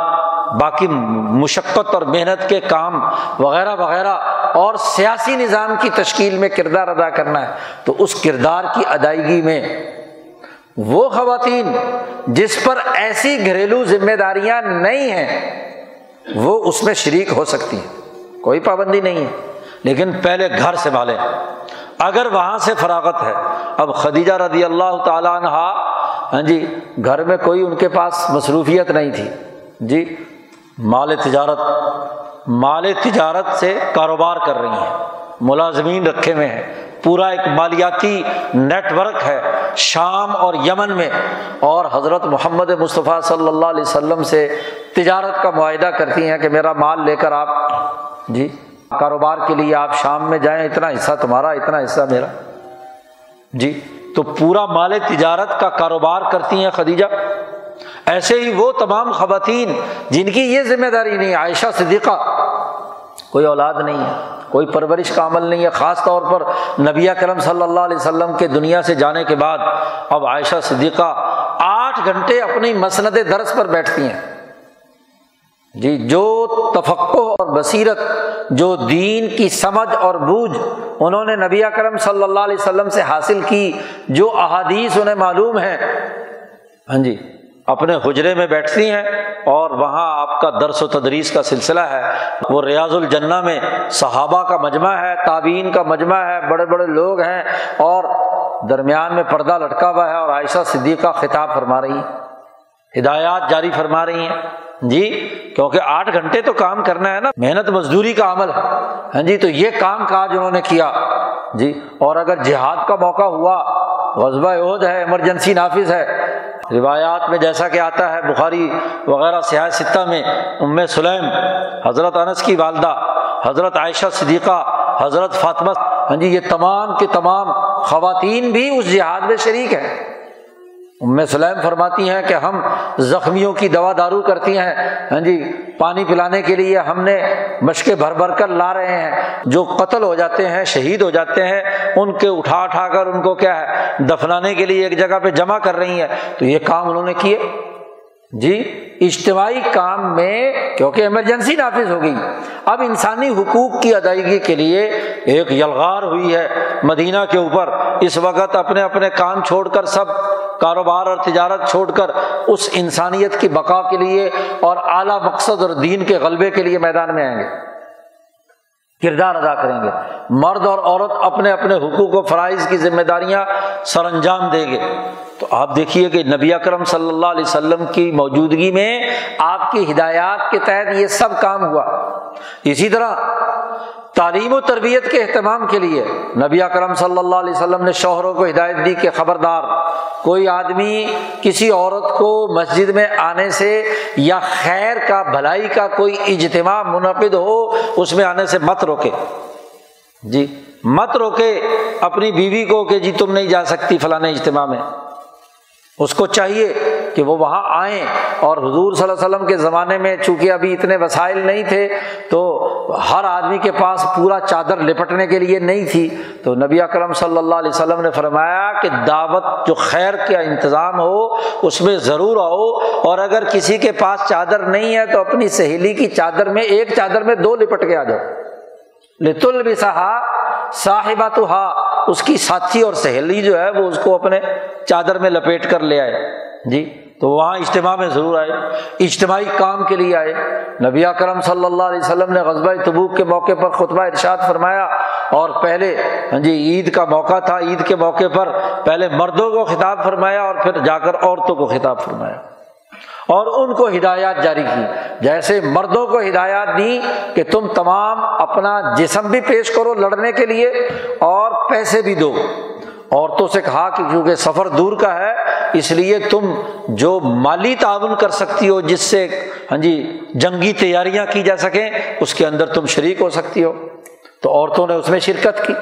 باقی مشقت اور محنت کے کام وغیرہ وغیرہ اور سیاسی نظام کی تشکیل میں کردار ادا کرنا ہے۔ تو اس کردار کی ادائیگی میں وہ خواتین جس پر ایسی گھریلو ذمہ داریاں نہیں ہیں وہ اس میں شریک ہو سکتی ہے کوئی پابندی نہیں ہے۔ لیکن پہلے گھر سے اگر وہاں سے فراغت ہے۔ اب خدیجہ رضی اللہ تعالیٰ عنہ ہاں جی گھر میں کوئی ان کے پاس مصروفیت نہیں تھی۔ جی مال تجارت مال تجارت سے کاروبار کر رہی ہیں۔ ملازمین رکھے ہوئے ہیں۔ پورا ایک مالیاتی نیٹ ورک ہے شام اور یمن میں اور حضرت محمد مصطفیٰ صلی اللہ علیہ وسلم سے تجارت کا معاہدہ کرتی ہیں کہ میرا مال لے کر آپ جی؟ کاروبار کے لیے آپ شام میں جائیں، اتنا حصہ تمہارا، اتنا حصہ میرا۔ جی؟ تو پورا مال تجارت کا کاروبار کرتی ہیں خدیجہ۔ ایسے ہی وہ تمام خواتین جن کی یہ ذمہ داری نہیں، عائشہ صدیقہ۔ کوئی اولاد نہیں ہے، کوئی پرورش کا عمل نہیں ہے۔ خاص طور پر نبی کرم صلی اللہ علیہ وسلم کے دنیا سے جانے کے بعد اب عائشہ صدیقہ آٹھ گھنٹے اپنی مسند درس پر بیٹھتی ہیں۔ جی جو تفقع اور بصیرت، جو دین کی سمجھ اور بوجھ انہوں نے نبی کرم صلی اللہ علیہ وسلم سے حاصل کی، جو احادیث انہیں معلوم ہے ہاں جی۔ اپنے حجرے میں بیٹھتی ہیں اور وہاں آپ کا درس و تدریس کا سلسلہ ہے۔ وہ ریاض الجنہ میں صحابہ کا مجمع ہے تعبین کا مجمع ہے، بڑے بڑے لوگ ہیں اور درمیان میں پردہ لٹکا ہوا ہے اور عائشہ صدیقہ خطاب فرما رہی ہیں۔ ہدایات جاری فرما رہی ہیں۔ جی کیونکہ آٹھ گھنٹے تو کام کرنا ہے نا، محنت مزدوری کا عمل۔ ہے ہاں جی تو یہ کام کاج انہوں نے کیا۔ جی اور اگر جہاد کا موقع ہوا غزبہ عہد ہے ایمرجنسی نافذ ہے روایات میں جیسا کہ آتا ہے، بخاری وغیرہ سیاح ستہ میں ام سلیم، حضرت انس کی والدہ، حضرت عائشہ صدیقہ، حضرت فاطمہ ہاں جی یہ تمام کے تمام خواتین بھی اس جہاد میں شریک ہیں۔ ام سلیم فرماتی ہیں کہ ہم زخمیوں کی دوا دارو کرتی ہیں۔ ہاں جی پانی پلانے کے لیے ہم نے مشقیں بھر بھر کر لا رہے ہیں۔ جو قتل ہو جاتے ہیں، شہید ہو جاتے ہیں، ان کے اٹھا اٹھا کر ان کو کیا ہے، دفنانے کے لیے ایک جگہ پہ جمع کر رہی ہیں۔ تو یہ کام انہوں نے کیے۔ جی اجتماعی کام میں کیونکہ ایمرجنسی نافذ ہو گئی۔ اب انسانی حقوق کی ادائیگی کے لیے ایک یلغار ہوئی ہے مدینہ کے اوپر۔ اس وقت اپنے اپنے کام چھوڑ کر، سب کاروبار اور تجارت چھوڑ کر اس انسانیت کی بقا کے لیے اور اعلیٰ مقصد اور دین کے غلبے کے لیے میدان میں آئیں گے۔ کردار ادا کریں گے۔ مرد اور عورت اپنے اپنے حقوق و فرائض کی ذمہ داریاں سر انجام دیں گے۔ تو آپ دیکھیے کہ نبی اکرم صلی اللہ علیہ وسلم کی موجودگی میں آپ کی ہدایات کے تحت یہ سب کام ہوا۔ اسی طرح تعلیم و تربیت کے اہتمام کے لیے نبی اکرم صلی اللہ علیہ وسلم نے شوہروں کو ہدایت دی کہ خبردار، کوئی آدمی کسی عورت کو مسجد میں آنے سے یا خیر کا، بھلائی کا کوئی اجتماع منعقد ہو، اس میں آنے سے مت روکے۔ جی مت روکے اپنی بیوی کو کہ جی تم نہیں جا سکتی فلاں اجتماع میں۔ اس کو چاہیے۔ کہ وہ وہاں آئیں۔ اور حضور صلی اللہ علیہ وسلم کے زمانے میں چونکہ ابھی اتنے وسائل نہیں تھے، تو ہر آدمی کے پاس پورا چادر لپٹنے کے لیے نہیں تھی۔ تو نبی اکرم صلی اللہ علیہ وسلم نے فرمایا کہ دعوت جو خیر کا انتظام ہو، اس میں ضرور آؤ۔ اور اگر کسی کے پاس چادر نہیں ہے، تو اپنی سہیلی کی چادر میں، ایک چادر میں دو لپٹ کے آ جاؤ۔ لتل بھی سہا صاحبہ تو ہا اس کی ساتھی اور سہیلی جو ہے، وہ اس کو اپنے چادر میں لپیٹ کر لے آئے۔ جی؟ تو وہاں اجتماع میں ضرور آئے، اجتماعی کام کے لیے آئے۔ نبی کرم صلی اللہ علیہ وسلم نے غزبۂ تبوک کے موقع پر خطبہ ارشاد فرمایا اور پہلے ہاں جی عید کا موقع تھا، عید کے موقع پر پہلے مردوں کو خطاب فرمایا اور پھر جا کر عورتوں کو خطاب فرمایا اور ان کو ہدایات جاری کی۔ جیسے مردوں کو ہدایات دی کہ تم تمام اپنا جسم بھی پیش کرو لڑنے کے لیے اور پیسے بھی دو۔ عورتوں سے کہا کہ کیونکہ سفر دور کا ہے، اس لیے تم جو مالی تعاون کر سکتی ہو، جس سے ہاں جی جنگی تیاریاں کی جا سکیں، اس کے اندر تم شریک ہو سکتی ہو۔ تو عورتوں نے اس میں شرکت کی۔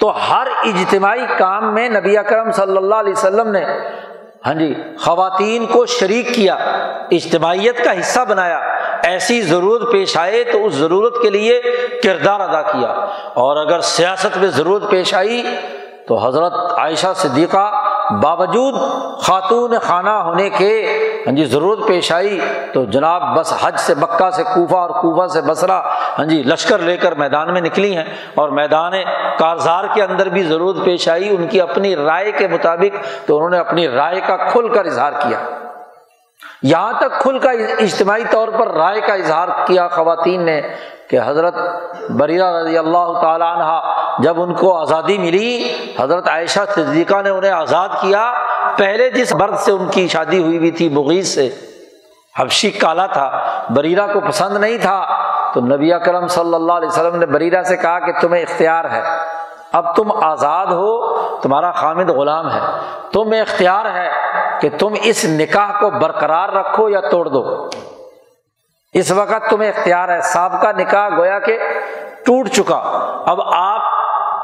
تو ہر اجتماعی کام میں نبی اکرم صلی اللہ علیہ وسلم نے ہاں جی خواتین کو شریک کیا، اجتماعیت کا حصہ بنایا۔ ایسی ضرورت پیش آئے تو اس ضرورت کے لیے کردار ادا کیا۔ اور اگر سیاست میں ضرورت پیش آئی تو حضرت عائشہ صدیقہ باوجود خاتون خانہ ہونے کے ہاں جی ضرورت پیش آئی تو جناب بس حج سے مکہ سے کوفہ اور کوفہ سے بسرا ہاں جی لشکر لے کر میدان میں نکلی ہیں اور میدان کارزار کے اندر بھی ضرورت پیش آئی ان کی اپنی رائے کے مطابق تو انہوں نے اپنی رائے کا کھل کر اظہار کیا۔ یہاں تک کھل کا اجتماعی طور پر رائے کا اظہار کیا، خواتین نے کہ حضرت بریرہ رضی اللہ تعالیٰ عنہ جب ان کو آزادی ملی، حضرت عائشہ صدیقہ نے انہیں آزاد کیا۔ پہلے جس مرد سے ان کی شادی ہوئی بھی تھی، مغیث سے، حبشی کالا تھا۔ بریرہ کو پسند نہیں تھا۔ تو نبی کرم صلی اللہ علیہ وسلم نے بریرہ سے کہا کہ تمہیں اختیار ہے۔ اب تم آزاد ہو، تمہارا خامد غلام ہے۔ تمہیں اختیار ہے کہ تم اس نکاح کو برقرار رکھو یا توڑ دو۔ اس وقت تمہیں اختیار ہے۔ سابقہ نکاح گویا کہ ٹوٹ چکا۔ اب آپ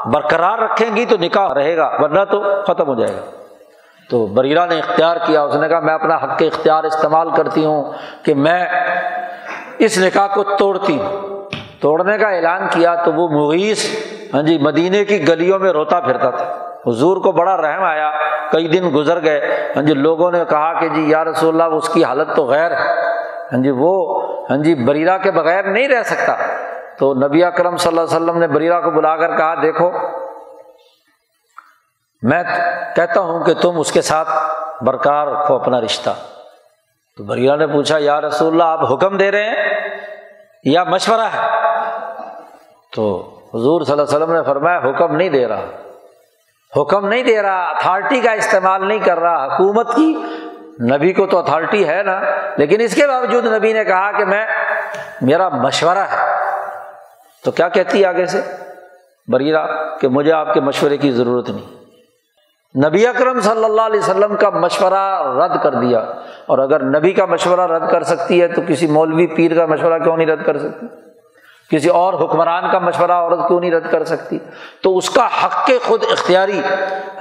برقرار رکھیں گی تو نکاح رہے گا، ورنہ تو ختم ہو جائے گا۔ تو بریرہ نے اختیار کیا۔ اس نے کہا، میں اپنا حق کے اختیار استعمال کرتی ہوں کہ میں اس نکاح کو توڑتی ہوں۔ توڑنے کا اعلان کیا تو وہ مغیث ہاں جی مدینے کی گلیوں میں روتا پھرتا تھا۔ حضور کو بڑا رحم آیا۔ کئی دن گزر گئے۔ ہاں جی لوگوں نے کہا کہ جی یا رسول اللہ، اس کی حالت تو غیر ہے۔ ہاں جی وہ ہاں جی بریرہ کے بغیر نہیں رہ سکتا۔ تو نبی اکرم صلی اللہ علیہ وسلم نے بریرہ کو بلا کر کہا، دیکھو، میں کہتا ہوں کہ تم اس کے ساتھ برقرار رکھو اپنا رشتہ۔ تو بریرہ نے پوچھا، یا رسول اللہ، آپ حکم دے رہے ہیں یا مشورہ ہے؟ تو حضور صلی اللہ علیہ وسلم نے فرمایا، حکم نہیں دے رہا۔ حکم نہیں دے رہا، اتھارٹی کا استعمال نہیں کر رہا، حکومت کی نبی کو تو اتھارٹی ہے نا، لیکن اس کے باوجود نبی نے کہا کہ میں، میرا مشورہ ہے۔ تو کیا کہتی ہے آگے سے؟ بریرہ، کہ مجھے آپ کے مشورے کی ضرورت نہیں۔ نبی اکرم صلی اللہ علیہ وسلم کا مشورہ رد کر دیا۔ اور اگر نبی کا مشورہ رد کر سکتی ہے تو کسی مولوی پیر کا مشورہ کیوں نہیں رد کر سکتی؟ کسی اور حکمران کا مشورہ عورت کیوں نہیں رد کر سکتی؟ تو اس کا حق کے خود اختیاری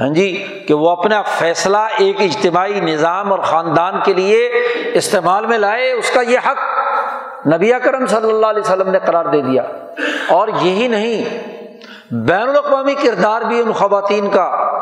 ہاں جی کہ وہ اپنا فیصلہ ایک اجتماعی نظام اور خاندان کے لیے استعمال میں لائے، اس کا یہ حق نبی کرم صلی اللہ علیہ وسلم نے قرار دے دیا۔ اور یہی نہیں، بین الاقوامی کردار بھی ان خواتین کا،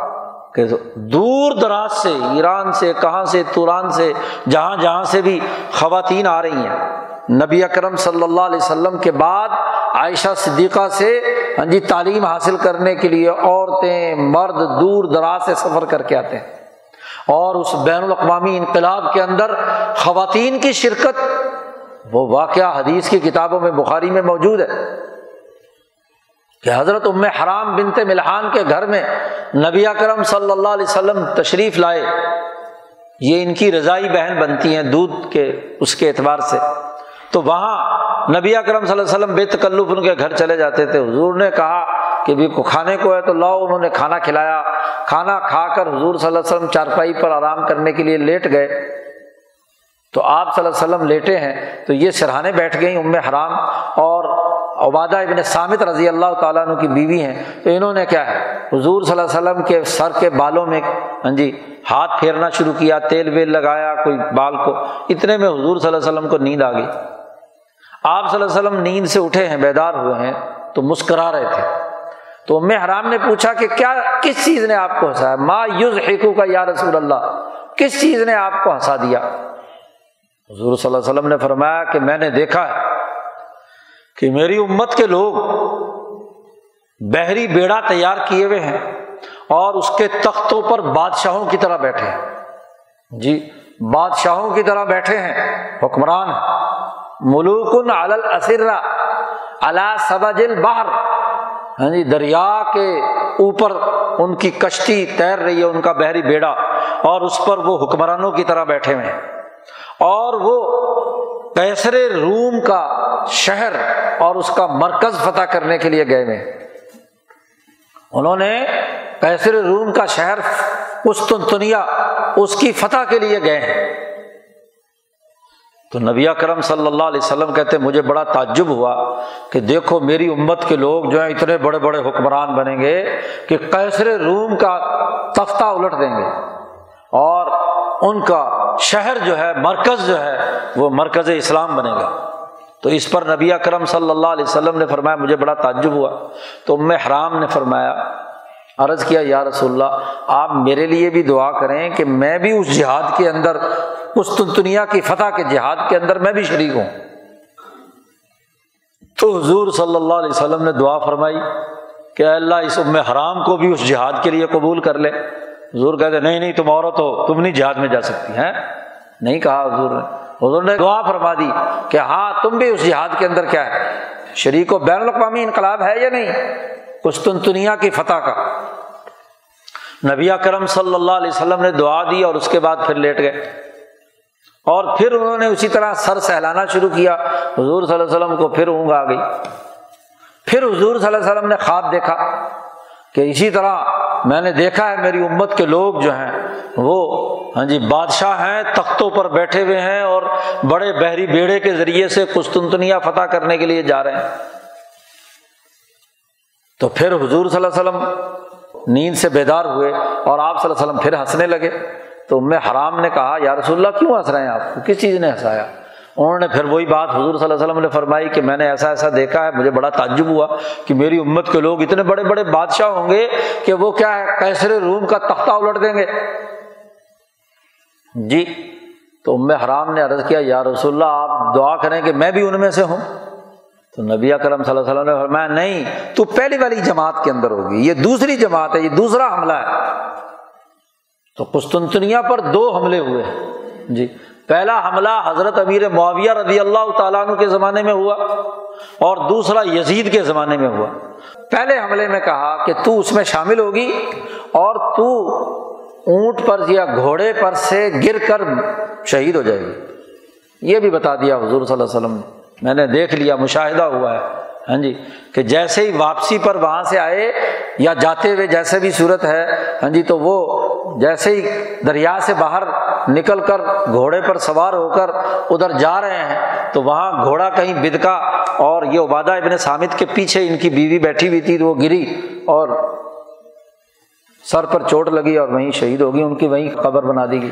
کہ دور دراز سے، ایران سے، کہاں سے، توران سے، جہاں جہاں سے بھی خواتین آ رہی ہیں۔ نبی اکرم صلی اللہ علیہ وسلم کے بعد عائشہ صدیقہ سے ہاں جی تعلیم حاصل کرنے کے لیے عورتیں مرد دور دراز سے سفر کر کے آتے ہیں۔ اور اس بین الاقوامی انقلاب کے اندر خواتین کی شرکت، وہ واقعہ حدیث کی کتابوں میں، بخاری میں موجود ہے۔ کہ حضرت ام حرام بنت ملحان کے گھر میں نبی اکرم صلی اللہ علیہ وسلم تشریف لائے۔ یہ ان کی رضائی بہن بنتی ہیں دودھ کے، اس کے اعتبار سے۔ تو وہاں نبی اکرم صلی اللہ علیہ وسلم بے تکلف ان کے گھر چلے جاتے تھے۔ حضور نے کہا کہ بھی کھانے کو ہے تو لاؤ، انہوں نے کھانا کھلایا۔ کھانا کھا کر حضور صلی اللہ علیہ وسلم چارپائی پر آرام کرنے کے لیے لیٹ گئے۔ تو آپ صلی اللہ علیہ وسلم لیٹے ہیں۔ تو یہ سرہانے بیٹھ گئیں ام حرام اور عبادہ ابن سامت رضی اللہ تعالیٰ عنہ کی بیوی ہیں۔ تو انہوں نے کیا ہے؟ حضور صلی اللہ علیہ وسلم کے سر کے بالوں میں ہاں جی ہاتھ پھیرنا شروع کیا، تیل ویل لگایا کوئی بال کو۔ اتنے میں حضور صلی اللہ علیہ وسلم کو نیند آ گئی۔ آپ صلی اللہ علیہ وسلم نیند سے اٹھے ہیں، بیدار ہوئے ہیں، تو مسکرا رہے تھے۔ تو ام حرام نے پوچھا کہ کیا، کس چیز نے آپ کو ہنسایا؟ ماں یوز حکو کا یا رسول اللہ، کس چیز نے آپ کو ہنسا دیا؟ حضور صلی اللہ علیہ وسلم نے فرمایا کہ میں نے دیکھا ہے کہ میری امت کے لوگ بحری بیڑا تیار کیے ہوئے ہیں اور اس کے تختوں پر بادشاہوں کی طرح بیٹھے ہیں۔ جی بادشاہوں کی طرح بیٹھے ہیں، حکمران ملوکن الاسرا اللہ سبجل باہر ہاں جی یعنی دریا کے اوپر ان کی کشتی تیر رہی ہے، ان کا بحری بیڑا، اور اس پر وہ حکمرانوں کی طرح بیٹھے ہوئے ہیں۔ اور وہ کیسر روم کا شہر اور اس کا مرکز فتح کرنے کے لیے گئے ہوئے انہوں نے کیسر روم کا شہر قسطنطنیہ اس کی فتح کے لیے گئے ہیں۔ تو نبی کرم صلی اللہ علیہ وسلم کہتے مجھے بڑا تعجب ہوا کہ دیکھو میری امت کے لوگ جو ہیں اتنے بڑے بڑے حکمران بنیں گے کہ کیسر روم کا تختہ الٹ دیں گے اور ان کا شہر جو ہے، مرکز جو ہے، وہ مرکز اسلام بنے گا۔ تو اس پر نبی اکرم صلی اللہ علیہ وسلم نے فرمایا، مجھے بڑا تعجب ہوا۔ تو ام حرام نے فرمایا عرض کیا، یا رسول اللہ، آپ میرے لیے بھی دعا کریں کہ میں بھی اس جہاد کے اندر، اس دنیا کی فتح کے جہاد کے اندر میں بھی شریک ہوں۔ تو حضور صلی اللہ علیہ وسلم نے دعا فرمائی کہ اللہ، اس ام حرام کو بھی اس جہاد کے لیے قبول کر لے۔ حضور کہتے، نہیں نہیں، تم عورت ہو تم نہیں جہاد میں جا سکتی، ہیں؟ نہیں کہا حضور نے۔ حضور نے دعا فرما دی کہ ہاں تم بھی اس جہاد کے اندر کیا ہے؟ شریک و بین الاقوامی انقلاب ہے یا نہیں؟ قسطنطنیہ کی فتح کا۔ نبی کرم صلی اللہ علیہ وسلم نے دعا دی اور اس کے بعد پھر لیٹ گئے۔ اور پھر انہوں نے اسی طرح سر سہلانا شروع کیا۔ حضور صلی اللہ علیہ وسلم کو پھر اونگ آ گئی۔ پھر حضور صلی اللہ علیہ وسلم نے خواب دیکھا کہ اسی طرح میں نے دیکھا ہے میری امت کے لوگ جو ہیں، وہ ہاں جی بادشاہ ہیں، تختوں پر بیٹھے ہوئے ہیں اور بڑے بحری بیڑے کے ذریعے سے قسطنطنیہ فتح کرنے کے لیے جا رہے ہیں۔ تو پھر حضور صلی اللہ علیہ وسلم نیند سے بیدار ہوئے اور آپ صلی اللہ علیہ وسلم پھر ہنسنے لگے۔ تو میں حرام نے کہا، یا رسول اللہ، کیوں ہنس رہے ہیں آپ؟ کو کس چیز نے ہنسایا؟ انہوں نے پھر وہی بات حضور صلی اللہ علیہ وسلم نے فرمائی کہ میں نے ایسا ایسا دیکھا ہے، مجھے بڑا تعجب ہوا کہ میری امت کے لوگ اتنے بڑے بڑے بادشاہ ہوں گے کہ وہ کیا ہے کیسرے روم کا تختہ الٹ دیں گے۔ جی تو ام حرام نے عرض کیا، یا رسول اللہ، آپ دعا کریں کہ میں بھی ان میں سے ہوں تو نبی کرم صلی اللہ علیہ وسلم نے فرمایا، نہیں، تو پہلی والی جماعت کے اندر ہوگی، یہ دوسری جماعت ہے، یہ دوسرا حملہ ہے۔ تو قسطنطنیہ پر دو حملے ہوئے۔ جی پہلا حملہ حضرت امیر معاویہ رضی اللہ تعالیٰ عنہ کے زمانے میں ہوا اور دوسرا یزید کے زمانے میں ہوا۔ پہلے حملے میں کہا کہ تو اس میں شامل ہوگی اور تو اونٹ پر یا گھوڑے پر سے گر کر شہید ہو جائے گی۔ یہ بھی بتا دیا حضور صلی اللہ علیہ وسلم نے۔ میں نے دیکھ لیا، مشاہدہ ہوا ہے۔ ہاں جی کہ جیسے ہی واپسی پر وہاں سے آئے یا جاتے ہوئے جیسے بھی صورت ہے ہاں جی تو وہ جیسے ہی دریا سے باہر نکل کر گھوڑے پر سوار ہو کر ادھر جا رہے ہیں، تو وہاں گھوڑا کہیں بدکا اور یہ عبادہ ابن سامد کے پیچھے ان کی بیوی بیٹھی ہوئی تھی، تو وہ گری اور سر پر چوٹ لگی اور وہیں شہید ہوگی ان کی وہیں قبر بنا دی گئی۔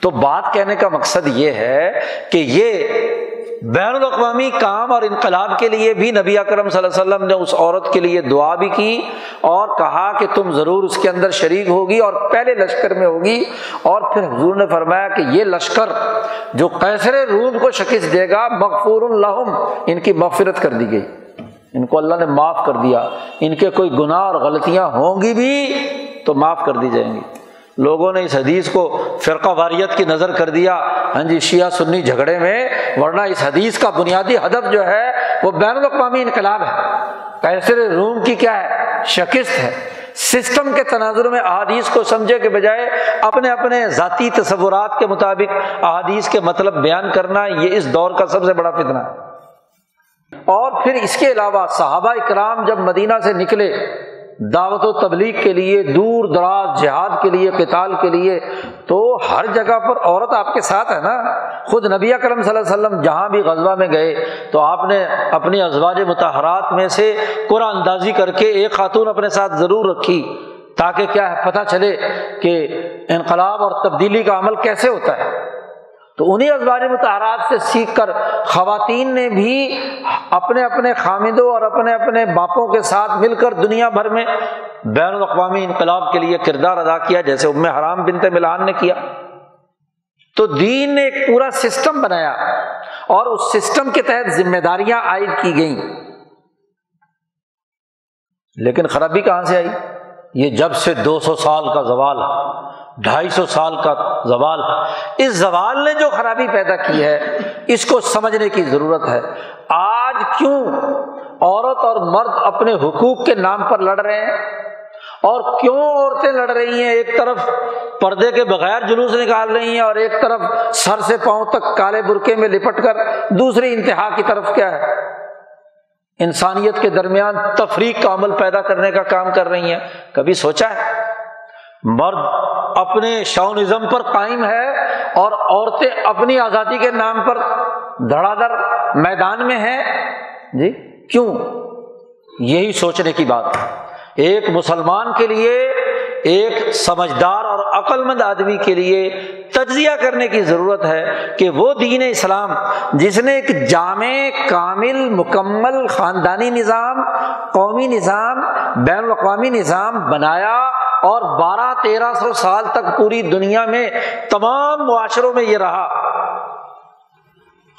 تو بات کہنے کا مقصد یہ ہے کہ یہ بین الاقوامی کام اور انقلاب کے لیے بھی نبی اکرم صلی اللہ علیہ وسلم نے اس عورت کے لیے دعا بھی کی اور کہا کہ تم ضرور اس کے اندر شریک ہوگی اور پہلے لشکر میں ہوگی اور پھر حضور نے فرمایا کہ یہ لشکر جو کیسر روم کو شکست دے گا مغفور الحم ان کی مغفرت کر دی گئی۔ ان کو اللہ نے معاف کر دیا۔ ان کے کوئی گناہ اور غلطیاں ہوں گی بھی تو معاف کر دی جائیں گی۔ لوگوں نے اس حدیث کو فرقہ واریت کی نظر کر دیا۔ ہاں جی شیعہ سنی جھگڑے میں، ورنہ اس حدیث کا بنیادی ہدف جو ہے، وہ بین الاقوامی انقلاب ہے۔ کیسر روم کی کیا ہے؟ شکست ہے۔ سسٹم کے تناظر میں احادیث کو سمجھے کے بجائے اپنے اپنے ذاتی تصورات کے مطابق احادیث کے مطلب بیان کرنا، یہ اس دور کا سب سے بڑا فتنہ ہے۔ اور پھر اس کے علاوہ صحابہ اکرام جب مدینہ سے نکلے دعوت و تبلیغ کے لیے، دور دراز جہاد کے لیے، قتال کے لیے، تو ہر جگہ پر عورت آپ کے ساتھ ہے نا؟ خود نبی اکرم صلی اللہ علیہ وسلم جہاں بھی غزبہ میں گئے، تو آپ نے اپنی ازواج متحرات میں سے قرآن اندازی کر کے ایک خاتون اپنے ساتھ ضرور رکھی، تاکہ کیا ہے، پتہ چلے کہ انقلاب اور تبدیلی کا عمل کیسے ہوتا ہے۔ تو انہیں ازواج متحرات سے سیکھ کر خواتین نے بھی اپنے اپنے خامدوں اور اپنے اپنے باپوں کے ساتھ مل کر دنیا بھر میں بین الاقوامی انقلاب کے لیے کردار ادا کیا، جیسے ام حرام بنتے ملان نے کیا۔ تو دین نے ایک پورا سسٹم بنایا اور اس سسٹم کے تحت ذمہ داریاں عائد کی گئیں۔ لیکن خرابی کہاں سے آئی؟ یہ جب سے دو سو سال کا زوال۔ ڈھائی سو سال کا زوال۔ اس زوال نے جو خرابی پیدا کی ہے، اس کو سمجھنے کی ضرورت ہے۔ آج کیوں عورت اور مرد اپنے حقوق کے نام پر لڑ رہے ہیں؟ اور کیوں عورتیں لڑ رہی ہیں؟ ایک طرف پردے کے بغیر جلوس نکال رہی ہیں اور ایک طرف سر سے پاؤں تک کالے برقے میں لپٹ کر دوسری انتہا کی طرف کیا ہے؟ انسانیت کے درمیان تفریق کا عمل پیدا کرنے کا کام کر رہی ہیں۔ کبھی سوچا ہے؟ مرد اپنے شاؤنزم پر قائم ہے اور عورتیں اپنی آزادی کے نام پر دھڑا دھڑ میدان میں ہیں۔ جی کیوں؟ یہی سوچنے کی بات۔ ایک مسلمان کے لیے، ایک سمجھدار اور عقل مند آدمی کے لیے تجزیہ کرنے کی ضرورت ہے کہ وہ دین اسلام، جس نے ایک جامع، کامل، مکمل خاندانی نظام، قومی نظام، بین الاقوامی نظام بنایا اور بارہ تیرہ سو سال تک پوری دنیا میں تمام معاشروں میں یہ رہا۔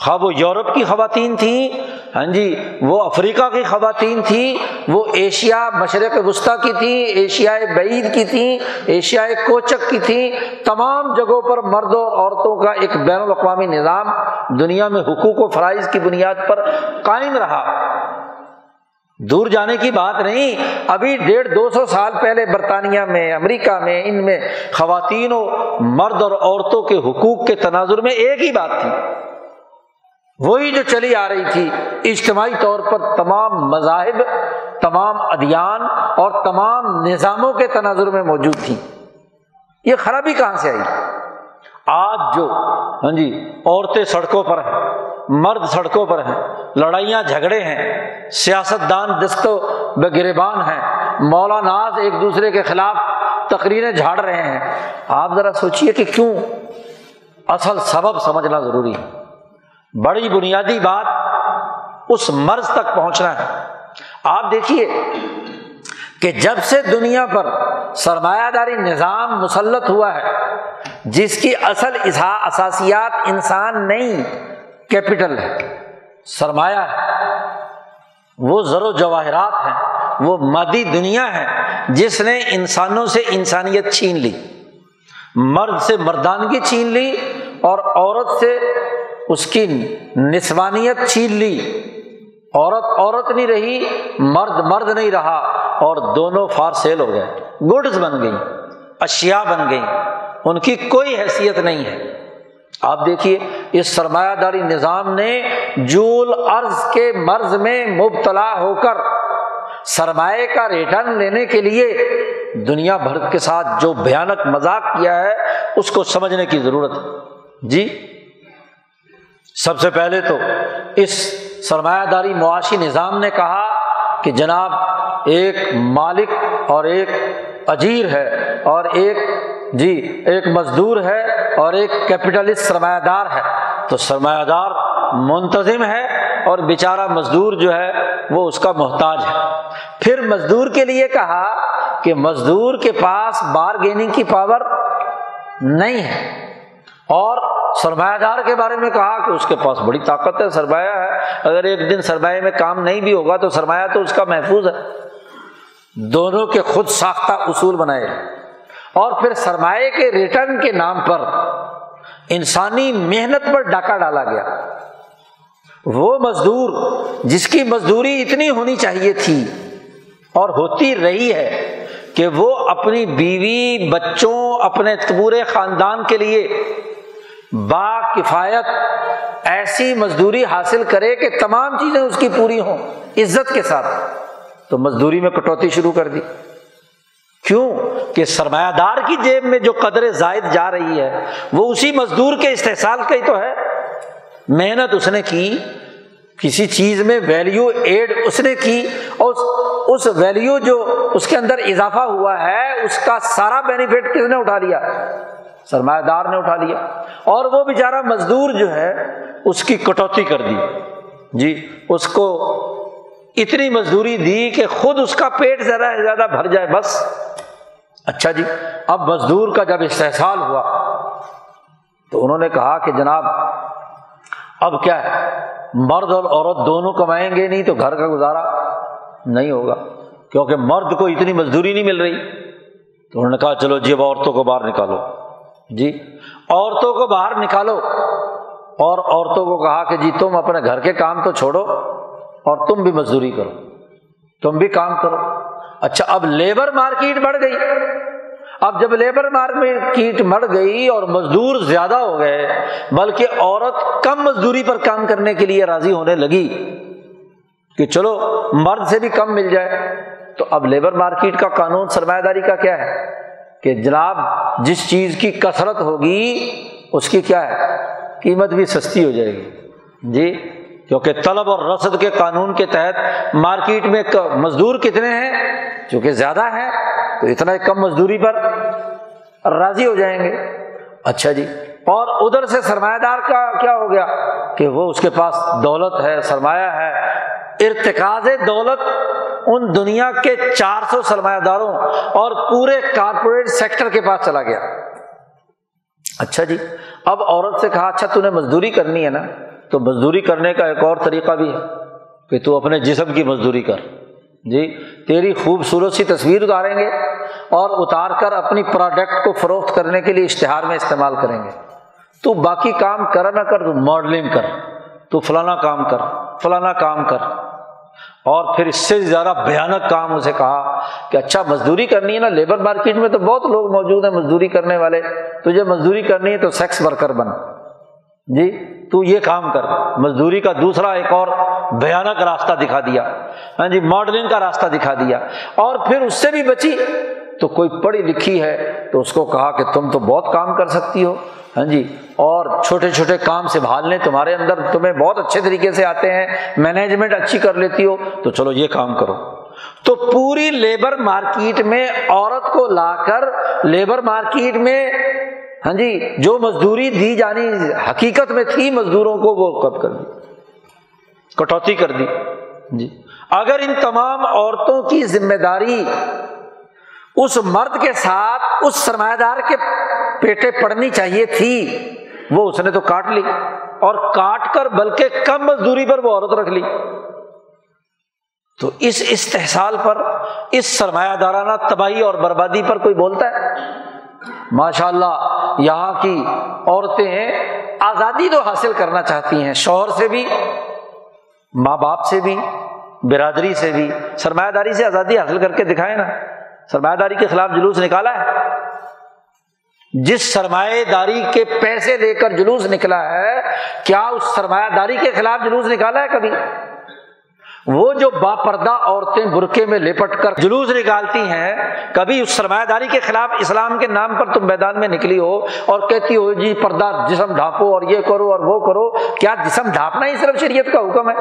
خواہ وہ یورپ کی خواتین تھیں ہاں جی وہ افریقہ کی خواتین تھیں، وہ ایشیا مشرق وسطی کی تھیں ایشیائے بعید کی تھیں ایشیائے کوچک کی تھیں، تمام جگہوں پر مردوں اور عورتوں کا ایک بین الاقوامی نظام دنیا میں حقوق و فرائض کی بنیاد پر قائم رہا۔ دور جانے کی بات نہیں، ابھی ڈیڑھ دو سو سال پہلے برطانیہ میں، امریکہ میں، ان میں خواتین و مرد اور عورتوں کے حقوق کے تناظر میں ایک ہی بات تھی۔ وہی جو چلی آ رہی تھی، اجتماعی طور پر تمام مذاہب، تمام ادیان اور تمام نظاموں کے تناظر میں موجود تھی یہ خرابی کہاں سے آئی؟ آج جو ہاں جی عورتیں سڑکوں پر ہیں۔ مرد سڑکوں پر ہیں، لڑائیاں جھگڑے ہیں سیاست دان دست و گربان ہیں مولاناز ایک دوسرے کے خلاف تقریریں جھاڑ رہے ہیں۔ آپ ذرا سوچیے کہ کیوں؟ اصل سبب سمجھنا ضروری ہے۔ بڑی بنیادی بات اس مرض تک پہنچنا ہے۔ آپ دیکھیے کہ جب سے دنیا پر سرمایہ داری نظام مسلط ہوا ہے، جس کی اصل اثاسیات انسان نہیں کیپٹل ہے۔ سرمایہ ہے۔ وہ زر و جواہرات ہیں۔ وہ مادی دنیا ہے جس نے انسانوں سے انسانیت چھین لی۔ مرد سے مردانگی چھین لی اور عورت سے اس کی نسوانیت چھین لی۔ عورت عورت نہیں رہی، مرد مرد نہیں رہا اور دونوں فار سیل ہو گئے۔ گڈز بن گئی اشیا بن گئی ان کی کوئی حیثیت نہیں ہے۔ آپ دیکھیے، اس سرمایہ داری نظام نے جول ارض کے مرض میں مبتلا ہو کر سرمایہ کا ریٹرن لینے کے لیے دنیا بھر کے ساتھ جو بھیانک مذاق کیا ہے، اس کو سمجھنے کی ضرورت ہے۔ جی سب سے پہلے تو اس سرمایہ داری معاشی نظام نے کہا کہ جناب، ایک مالک اور ایک اجیر ہے اور ایک جی ایک مزدور ہے اور ایک کیپٹلسٹ سرمایہ دار ہے۔ تو سرمایہ دار منتظم ہے اور بیچارہ مزدور جو ہے وہ اس کا محتاج ہے۔ پھر مزدور کے لیے کہا کہ مزدور کے پاس بارگیننگ کی پاور نہیں ہے۔ اور سرمایہ دار کے بارے میں کہا کہ اس کے پاس بڑی طاقت ہے، سرمایہ ہے۔ اگر ایک دن سرمایہ میں کام نہیں بھی ہوگا تو سرمایہ تو اس کا محفوظ ہے۔ دونوں کے خود ساختہ اصول بنائے۔ اور پھر سرمایہ کے ریٹرن کے نام پر انسانی محنت پر ڈاکہ ڈالا گیا۔ وہ مزدور جس کی مزدوری اتنی ہونی چاہیے تھی اور ہوتی رہی ہے کہ وہ اپنی بیوی، بچوں، اپنے پورے خاندان کے لیے با کفایت ایسی مزدوری حاصل کرے کہ تمام چیزیں اس کی پوری ہوں، عزت کے ساتھ۔ تو مزدوری میں کٹوتی شروع کر دی۔ کیوں کہ سرمایہ دار کی جیب میں جو قدر زائد جا رہی ہے، وہ اسی مزدور کے استحصال کا ہی تو ہے۔ محنت اس نے کی، کسی چیز میں ویلیو ایڈ اس نے کی اور اس ویلیو جو اس کے اندر اضافہ ہوا ہے، اس کا سارا بینیفٹ کس نے اٹھا لیا؟ سرمایہ دار نے اٹھا لیا۔ اور وہ بیچارہ مزدور جو ہے، اس کی کٹوتی کر دی۔ جی اس کو اتنی مزدوری دی کہ خود اس کا پیٹ زیادہ سے زیادہ بھر جائے، بس۔ اچھا جی اب مزدور کا جب استحصال ہوا، تو انہوں نے کہا کہ جناب، اب کیا ہے؟ مرد اور عورت دونوں کمائیں گے نہیں تو گھر کا گزارا نہیں ہوگا، کیونکہ مرد کو اتنی مزدوری نہیں مل رہی۔ تو انہوں نے کہا، چلو جی اب عورتوں کو باہر نکالو۔ جی عورتوں کو باہر نکالو۔ اور عورتوں کو کہا کہ جی تم اپنے گھر کے کام تو چھوڑو اور تم بھی مزدوری کرو، تم بھی کام کرو۔ اچھا اب لیبر مارکیٹ بڑھ گئی۔ اب جب لیبر مارکیٹ بڑھ گئی اور مزدور زیادہ ہو گئے، بلکہ عورت کم مزدوری پر کام کرنے کے لیے راضی ہونے لگی کہ چلو، مرد سے بھی کم مل جائے۔ تو اب لیبر مارکیٹ کا قانون سرمایہ داری کا کیا ہے؟ کہ جناب، جس چیز کی کثرت ہوگی، اس کی کیا ہے؟ قیمت بھی سستی ہو جائے گی۔ جی؟ کیونکہ طلب اور رسد کے قانون کے تحت مارکیٹ میں مزدور کتنے ہیں؟ چونکہ زیادہ ہے تو اتنا کم مزدوری پر راضی ہو جائیں گے۔ اچھا جی۔ اور ادھر سے سرمایہ دار کا کیا ہو گیا؟ کہ وہ اس کے پاس دولت ہے سرمایہ ہے۔ ارتکاز دولت ان دنیا کے چار سو سرمایہ داروں اور پورے کارپوریٹ سیکٹر کے پاس چلا گیا۔ اچھا جی۔ اب عورت سے کہا اچھا تھی مزدوری کرنی ہے نا۔ تو مزدوری کرنے کا ایک اور طریقہ بھی ہے کہ تو اپنے جسم کی مزدوری کر۔ جی تیری خوبصورت سی تصویر اتاریں گے اور اتار کر اپنی پروڈکٹ کو فروخت کرنے کے لیے اشتہار میں استعمال کریں گے۔ تو باقی کام کر نہ کر تو ماڈلنگ کر۔ تو فلانا کام کر، فلانا کام کر۔ اور پھر اس سے زیادہ بھیانک کام اسے کہا کہ اچھا مزدوری کرنی ہے نا لیبر مارکیٹ میں تو بہت لوگ موجود ہیں مزدوری کرنے والے۔ تجھے مزدوری کرنی ہے تو سیکس ورکر بن۔ جی تو یہ کام کر۔ مزدوری کا دوسرا ایک اور بھیانک راستہ دکھا دیا۔ ہاں جی ماڈلنگ کا راستہ دکھا دیا۔ اور پھر اس سے بھی بچی۔ تو کوئی پڑھی لکھی ہے تو اس کو کہا کہ تم تو بہت کام کر سکتی ہو۔ ہاں جی اور چھوٹے چھوٹے کام سنبھالنے تمہارے اندر تمہیں بہت اچھے طریقے سے آتے ہیں۔ مینجمنٹ اچھی کر لیتی ہو۔ تو چلو یہ کام کرو۔ تو پوری لیبر مارکیٹ میں عورت کو لا کر لیبر مارکیٹ میں ہاں جی جو مزدوری دی جانی حقیقت میں تھی، مزدوروں کو وہ کب کر دی، کٹوتی کر دی۔ جی۔ اگر ان تمام عورتوں کی ذمہ داری اس مرد کے ساتھ، اس سرمایہ دار کے پیٹے پڑنی چاہیے تھی، وہ اس نے تو کاٹ لی۔ اور کاٹ کر بلکہ کم مزدوری پر وہ عورت رکھ لی۔ تو اس استحصال پر، اس سرمایہ دارانہ تباہی اور بربادی پر کوئی بولتا ہے؟ ماشاء اللہ یہاں کی عورتیں آزادی تو حاصل کرنا چاہتی ہیں، شوہر سے بھی، ماں باپ سے بھی، برادری سے بھی۔ سرمایہ داری سے آزادی حاصل کر کے دکھائے نا۔ سرمایہ داری کے خلاف جلوس نکالا ہے۔ جس سرمایہ داری کے پیسے لے کر جلوس نکلا ہے، کیا اس سرمایہ داری کے خلاف جلوس نکالا ہے کبھی؟ وہ جو با پردہ عورتیں برقعے میں لپٹ کر جلوس نکالتی ہیں، کبھی اس سرمایہ داری کے خلاف اسلام کے نام پر تم میدان میں نکلی ہو اور کہتی ہو جی پردہ جسم ڈھانپو اور یہ کرو اور وہ کرو۔ کیا جسم ڈھانپنا ہی صرف شریعت کا حکم ہے؟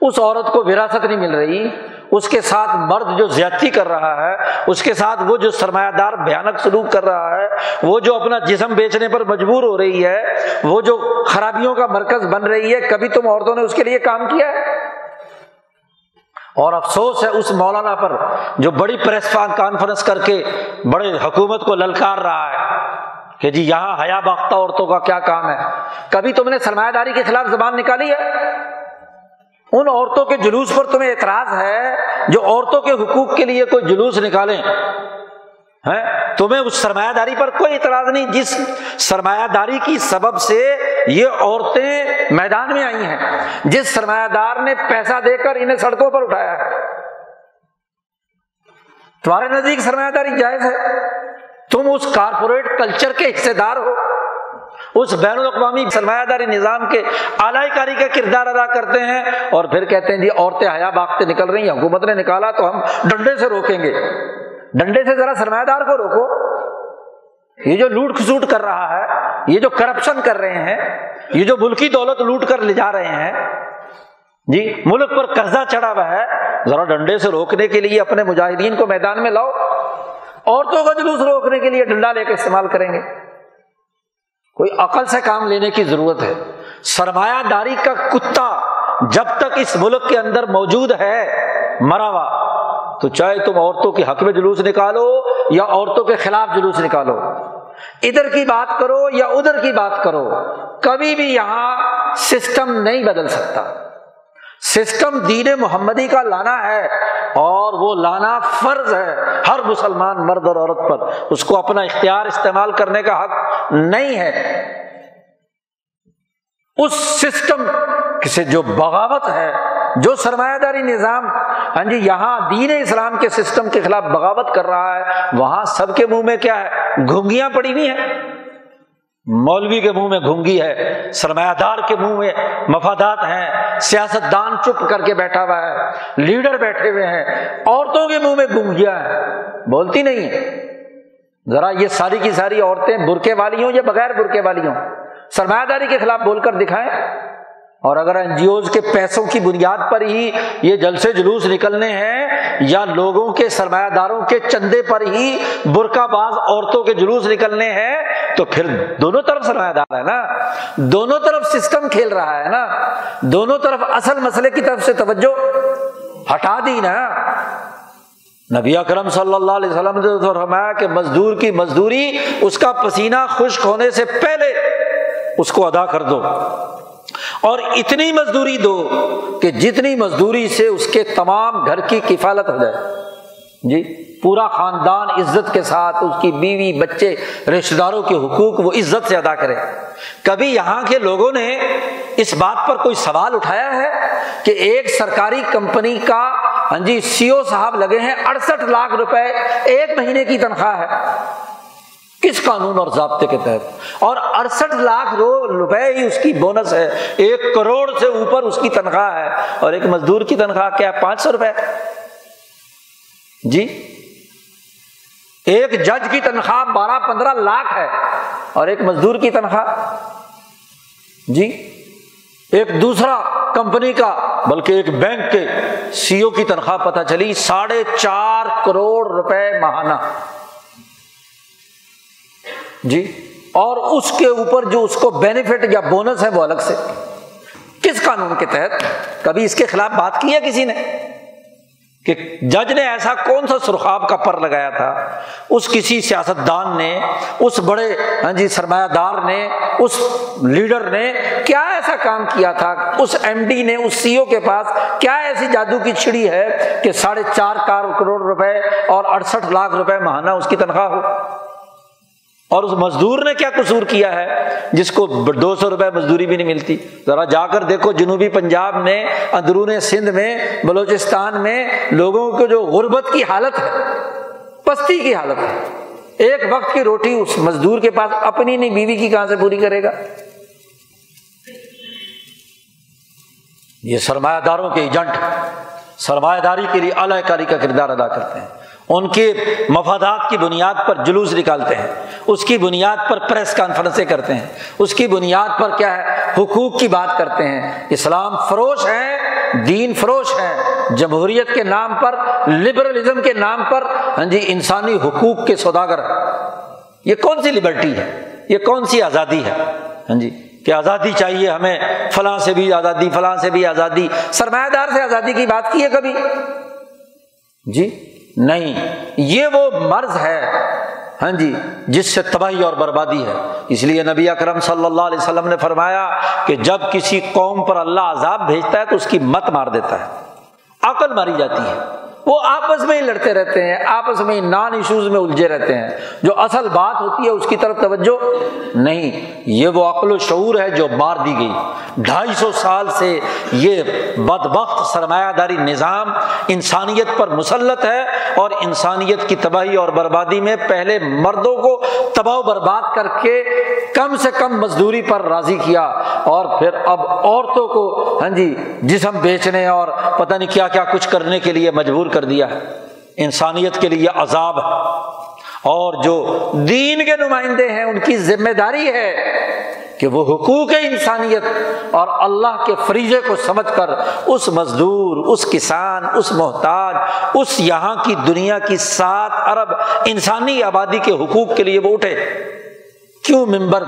اس عورت کو وراثت نہیں مل رہی۔ اس کے ساتھ مرد جو زیادتی کر رہا ہے، اس کے ساتھ وہ جو سرمایہ دار بھیانک سلوک کر رہا ہے، وہ جو اپنا جسم بیچنے پر مجبور ہو رہی ہے، وہ جو خرابیوں کا مرکز بن رہی ہے، کبھی تم عورتوں نے اس کے لیے کام کیا ہے؟ اور افسوس ہے اس مولانا پر جو بڑی پریس کانفرنس کر کے بڑے حکومت کو للکار رہا ہے کہ جی یہاں حیا باختہ عورتوں کا کیا کام ہے؟ کبھی تم نے سرمایہ داری کے خلاف زبان نکالی ہے؟ ان عورتوں کے جلوس پر تمہیں اعتراض ہے جو عورتوں کے حقوق کے لیے کوئی جلوس نکالیں؟ تمہیں اس سرمایہ داری پر کوئی اعتراض نہیں، جس سرمایہ داری کی سبب سے یہ عورتیں میدان میں آئی ہیں، جس سرمایہ دار نے پیسہ دے کر انہیں سڑکوں پر اٹھایا ہے۔ تمہارے نزدیک سرمایہ داری جائز ہے، تم اس کارپوریٹ کلچر کے حصے دار ہو۔ اس بین الاقوامی سرمایہ داری نظام کے اعلی کاری کا کردار ادا کرتے ہیں اور پھر کہتے ہیں جی عورتیں حیا باغتے نکل رہی ہیں، حکومت نے نکالا تو ہم ڈنڈے سے روکیں گے۔ ڈنڈے سے ذرا سرمایہ دار کو روکو۔ یہ جو لوٹ کھسوٹ کر رہا ہے، یہ جو کرپشن کر رہے ہیں، یہ جو ملکی دولت لوٹ کر لے جا رہے ہیں جی ملک پر قرضہ چڑھا ہوا ہے، ذرا ڈنڈے سے روکنے کے لیے اپنے مجاہدین کو میدان میں لاؤ۔ عورتوں کا جلوس روکنے کے لیے ڈنڈا لے کے استعمال کریں گے۔ کوئی عقل سے کام لینے کی ضرورت ہے۔ سرمایہ داری کا کتا جب تک اس ملک کے اندر موجود ہے مرا ہوا تو چاہے تم عورتوں کے حق میں جلوس نکالو یا عورتوں کے خلاف جلوس نکالو۔ ادھر کی بات کرو یا ادھر کی بات کرو، کبھی بھی یہاں سسٹم نہیں بدل سکتا۔ سسٹم دین محمدی کا لانا ہے اور وہ لانا فرض ہے۔ ہر مسلمان مرد اور عورت پر اس کو اپنا اختیار استعمال کرنے کا حق نہیں ہے۔ اس سسٹم سے جو بغاوت ہے، جو سرمایہ داری نظام ہاں جی یہاں دین اسلام کے سسٹم کے خلاف بغاوت کر رہا ہے، وہاں سب کے منہ میں کیا ہے؟ گھنگیاں پڑی ہوئی ہیں۔ مولوی کے منہ میں گھونگی ہے سرمایہ دار کے منہ میں مفادات ہیں سیاست دان چپ کر کے بیٹھا ہوا ہے، لیڈر بیٹھے ہوئے ہیں، عورتوں کے منہ میں گھونگیا ہے۔ بولتی نہیں ذرا یہ ساری کی ساری عورتیں برقے والی ہوں یا بغیر برقے والی ہوں سرمایہ داری کے خلاف بول کر دکھائیں۔ اور اگر این جی اوز کے پیسوں کی بنیاد پر ہی یہ جلسے جلوس نکلنے ہیں، یا لوگوں کے سرمایہ داروں کے چندے پر ہی برقع باز عورتوں کے جلوس نکلنے ہیں، تو پھر دونوں طرف سرمایہ دار ہے نا؟ دونوں طرف سسٹم کھیل رہا ہے نا؟ دونوں طرف اصل مسئلے کی طرف سے توجہ ہٹا دی نا؟ نبی اکرم صلی اللہ علیہ وسلم نے فرمایا کہ مزدور کی مزدوری، اس کا پسینہ خشک ہونے سے پہلے اس کو ادا کر دو۔ اور اتنی مزدوری دو کہ جتنی مزدوری سے اس کے تمام گھر کی کفالت ہو جائے۔ جی پورا خاندان عزت کے ساتھ اس کی بیوی، بچے رشتے داروں کے حقوق وہ عزت سے ادا کرے۔ کبھی یہاں کے لوگوں نے اس بات پر کوئی سوال اٹھایا ہے کہ ایک سرکاری کمپنی کا ہاں جی سی او صاحب لگے ہیں اڑسٹھ لاکھ روپے ایک مہینے کی تنخواہ ہے۔ کس قانون اور ضابطے کے تحت؟ اور اڑسٹھ لاکھ روپے ہی اس کی بونس ہے۔ ایک کروڑ سے اوپر اس کی تنخواہ ہے۔ اور ایک مزدور کی تنخواہ کیا ہے؟ پانچ سو روپے۔ جی؟ ایک جج کی تنخواہ بارہ پندرہ لاکھ ہے۔ اور ایک مزدور کی تنخواہ۔ جی؟ ایک دوسرا کمپنی کا، بلکہ ایک بینک کے سی او کی تنخواہ پتہ چلی، ساڑھے چار کروڑ روپے ماہانہ۔ جی اور اس کے اوپر جو اس کو بینیفٹ یا بونس ہے وہ الگ سے۔ کس قانون کے تحت؟ کبھی اس کے خلاف بات کی ہے کسی نے؟ کہ جج نے ایسا کون سا سرخاب کا پر لگایا تھا؟ اس کسی سیاست دان نے، اس بڑے ہاں جی سرمایہ دار نے، اس لیڈر نے کیا ایسا کام کیا تھا؟ اس ایم ڈی نے، اس سی او کے پاس کیا ایسی جادو کی چھڑی ہے کہ ساڑھے چار کروڑ روپے اور اڑسٹھ لاکھ روپے ماہانہ اس کی تنخواہ ہو؟ اور اس مزدور نے کیا قصور کیا ہے؟ جس کو دو سو روپئے مزدوری بھی نہیں ملتی۔ ذرا جا کر دیکھو جنوبی پنجاب میں، اندرون سندھ میں، بلوچستان میں لوگوں کو جو غربت کی حالت ہے، پستی کی حالت ہے۔ ایک وقت کی روٹی اس مزدور کے پاس اپنی نہیں، بیوی کی کہاں سے پوری کرے گا؟ یہ سرمایہ داروں کے ایجنٹ، سرمایہ داری کے لیے اعلی کاری کا کردار ادا کرتے ہیں۔ ان کے مفادات کی بنیاد پر جلوس نکالتے ہیں، اس کی بنیاد پر پریس کانفرنسیں کرتے ہیں، اس کی بنیاد پر کیا ہے، حقوق کی بات کرتے ہیں۔ اسلام فروش ہے، دین فروش ہے، جمہوریت کے نام پر، لبرلزم کے نام پر ہاں جی انسانی حقوق کے سوداگر۔ یہ کون سی لبرٹی ہے؟ یہ کون سی آزادی ہے؟ ہاں جی کہ آزادی چاہیے ہمیں، فلاں سے بھی آزادی، فلاں سے بھی آزادی۔ سرمایہ دار سے آزادی کی بات کی ہے کبھی؟ جی نہیں، یہ وہ مرض ہے۔ ہاں جی جس سے تباہی اور بربادی ہے۔ اس لیے نبی اکرم صلی اللہ علیہ وسلم نے فرمایا کہ جب کسی قوم پر اللہ عذاب بھیجتا ہے تو اس کی مت مار دیتا ہے۔ عقل ماری جاتی ہے۔ وہ آپس میں ہی لڑتے رہتے ہیں، آپس میں ہی نان ایشوز میں الجھے رہتے ہیں۔ جو اصل بات ہوتی ہے، اس کی طرف توجہ نہیں۔ یہ وہ عقل و شعور ہے جو مار دی گئی۔ ڈھائی سو سال سے یہ بد بخت سرمایہ داری نظام انسانیت پر مسلط ہے اور انسانیت کی تباہی اور بربادی میں پہلے مردوں کو تباہ و برباد کر کے کم سے کم مزدوری پر راضی کیا اور پھر اب عورتوں کو ہاں جی جسم بیچنے اور پتہ نہیں کیا کیا کچھ کرنے کے لیے مجبور کر دیا ہے۔ انسانیت کے لیے عذاب۔ اور جو دین کے نمائندے ہیں، ان کی ذمہ داری ہے کہ وہ حقوق انسانیت اور اللہ کے فریضے کو سمجھ کر اس مزدور، اس کسان، اس محتاج، اس یہاں کی دنیا کی سات ارب انسانی آبادی کے حقوق کے لیے وہ اٹھے۔ کیوں ممبر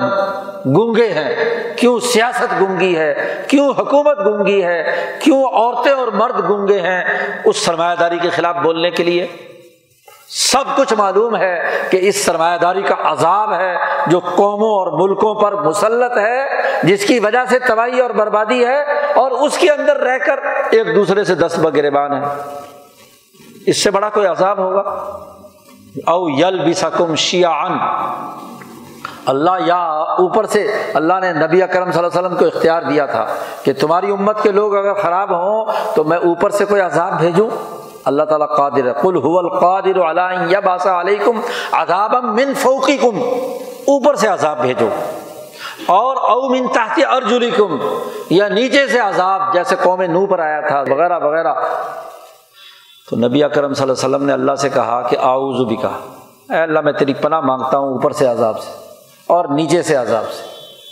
گونگے ہیں؟ کیوں سیاست گونگی ہے؟ کیوں حکومت گونگی ہے؟ کیوں عورتیں اور مرد گونگے ہیں اس سرمایہ داری کے خلاف بولنے کے لیے؟ سب کچھ معلوم ہے کہ اس سرمایہ داری کا عذاب ہے جو قوموں اور ملکوں پر مسلط ہے، جس کی وجہ سے تباہی اور بربادی ہے اور اس کے اندر رہ کر ایک دوسرے سے دس بگربان ہے اس سے بڑا کوئی عذاب ہوگا؟ او یل بھی سکم شیان اللہ یا اوپر سے اللہ نے نبی اکرم صلی اللہ علیہ وسلم کو اختیار دیا تھا کہ تمہاری امت کے لوگ اگر خراب ہوں تو میں اوپر سے کوئی عذاب بھیجوں۔ اللہ تعالیٰ قادر کل القادر باسا علیکم عذاب من فوقکم۔ اوپر سے عذاب بھیجو۔ اور او من تحت ارجلکم۔ یا نیچے سے عذاب، جیسے قوم نو پر آیا تھا، وغیرہ وغیرہ۔ تو نبی اکرم صلی اللہ علیہ وسلم نے اللہ سے کہا کہ آؤ بھی کہا اے اللہ، میں تیری پناہ مانگتا ہوں اوپر سے عذاب سے۔ اور نیچے سے عذاب سے۔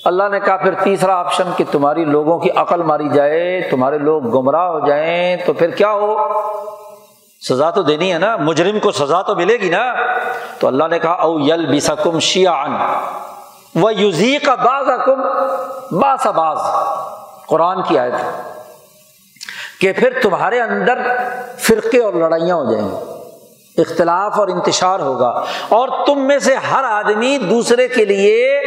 اللہ نے کہا، پھر تیسرا آپشن کہ تمہاری لوگوں کی عقل ماری جائے، تمہارے لوگ گمراہ ہو جائیں، تو پھر کیا ہو؟ سزا تو دینی ہے نا، مجرم کو سزا تو ملے گی نا۔ تو اللہ نے کہا، او یل بی سکم شیان وہ یوزی کا باز اکم باس باز قرآن کی آیت کہ پھر تمہارے اندر فرقے اور لڑائیاں ہو جائیں۔ گی اختلاف اور انتشار ہوگا اور تم میں سے ہر آدمی دوسرے کے لیے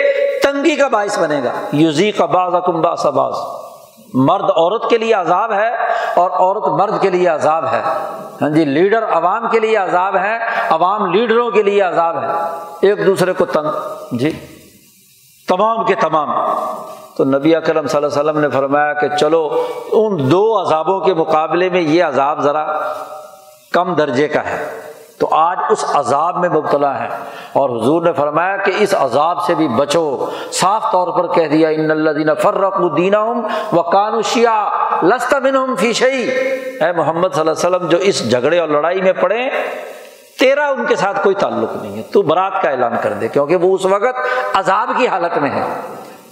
تنگی کا باعث بنے گا۔ یوزی کا باز باس باز مرد عورت کے لیے عذاب ہے اور عورت مرد کے لیے عذاب ہے۔ ہاں جی لیڈر عوام کے لیے عذاب ہے، عوام لیڈروں کے لیے عذاب ہے۔ ایک دوسرے کو تنگ۔ جی تمام کے تمام۔ تو نبی اکرم صلی اللہ علیہ وسلم نے فرمایا کہ چلو، ان دو عذابوں کے مقابلے میں یہ عذاب ذرا کم درجے کا ہے۔ تو آج اس عذاب میں مبتلا ہے۔ اور حضور نے فرمایا کہ اس عذاب سے بھی بچو۔ صاف طور پر کہہ دیا، ان اللہ فرق دینا ہوں و کانوشیا لستا بن فیشئی اے محمد صلی اللہ علیہ وسلم، جو اس جھگڑے اور لڑائی میں پڑے، تیرا ان کے ساتھ کوئی تعلق نہیں ہے۔ تو برات کا اعلان کر دے، کیونکہ وہ اس وقت عذاب کی حالت میں ہے۔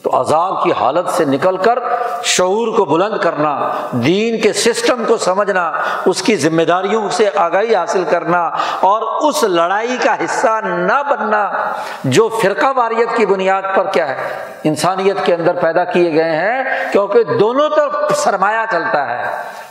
تو عذاب کی حالت سے نکل کر شعور کو بلند کرنا، دین کے سسٹم کو سمجھنا، اس کی ذمہ داریوں سے آگاہی حاصل کرنا اور اس لڑائی کا حصہ نہ بننا، جو فرقہ واریت کی بنیاد پر کیا ہے؟ انسانیت کے اندر پیدا کیے گئے ہیں، کیونکہ دونوں طرف سرمایہ چلتا ہے،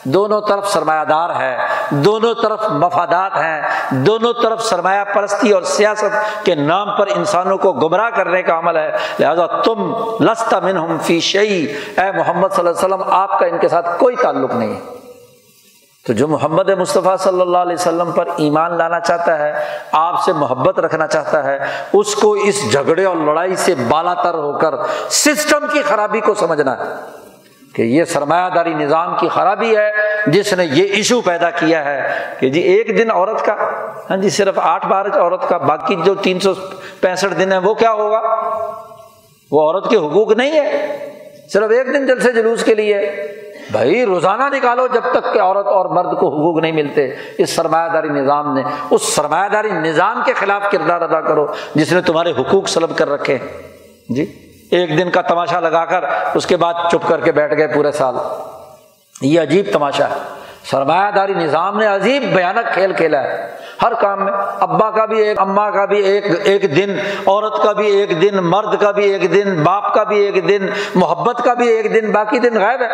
دونوں طرف سرمایہ دار ہے، دونوں طرف مفادات ہیں، دونوں طرف سرمایہ پرستی اور سیاست کے نام پر انسانوں کو گمراہ کرنے کا عمل ہے، لہذا تم لستا من فی شعی اے محمد صلی اللہ علیہ وسلم، آپ کا ان کے ساتھ کوئی تعلق نہیں۔ ہے تو جو محمد مصطفیٰ صلی اللہ علیہ وسلم پر ایمان لانا چاہتا ہے، آپ سے محبت رکھنا چاہتا ہے، اس کو اس جھگڑے اور لڑائی سے بالا تر ہو کر سسٹم کی خرابی کو سمجھنا ہے۔ کہ یہ سرمایہ داری نظام کی خرابی ہے، جس نے یہ ایشو پیدا کیا ہے۔ کہ جی ایک دن عورت کا ہاں جی صرف آٹھ بار عورت کا، باقی جو تین سو پینسٹھ دن ہے وہ کیا ہوگا؟ وہ عورت کے حقوق نہیں ہے، صرف ایک دن جلسے جلوس کے لیے۔ بھائی روزانہ نکالو جب تک کہ عورت اور مرد کو حقوق نہیں ملتے۔ اس سرمایہ داری نظام نے، اس سرمایہ داری نظام کے خلاف کردار ادا کرو جس نے تمہارے حقوق سلب کر رکھے۔ جی ایک دن کا تماشا لگا کر اس کے بعد چپ کر کے بیٹھ گئے پورے سال۔ یہ عجیب تماشا ہے۔ سرمایہ داری نظام نے عجیب بھیانک کھیل کھیلا ہے۔ ہر کام میں، ابا کا بھی ایک اما کا بھی ایک ایک دن، عورت کا بھی ایک دن، مرد کا بھی ایک دن، باپ کا بھی ایک دن، محبت کا بھی ایک دن، باقی دن غائب ہے۔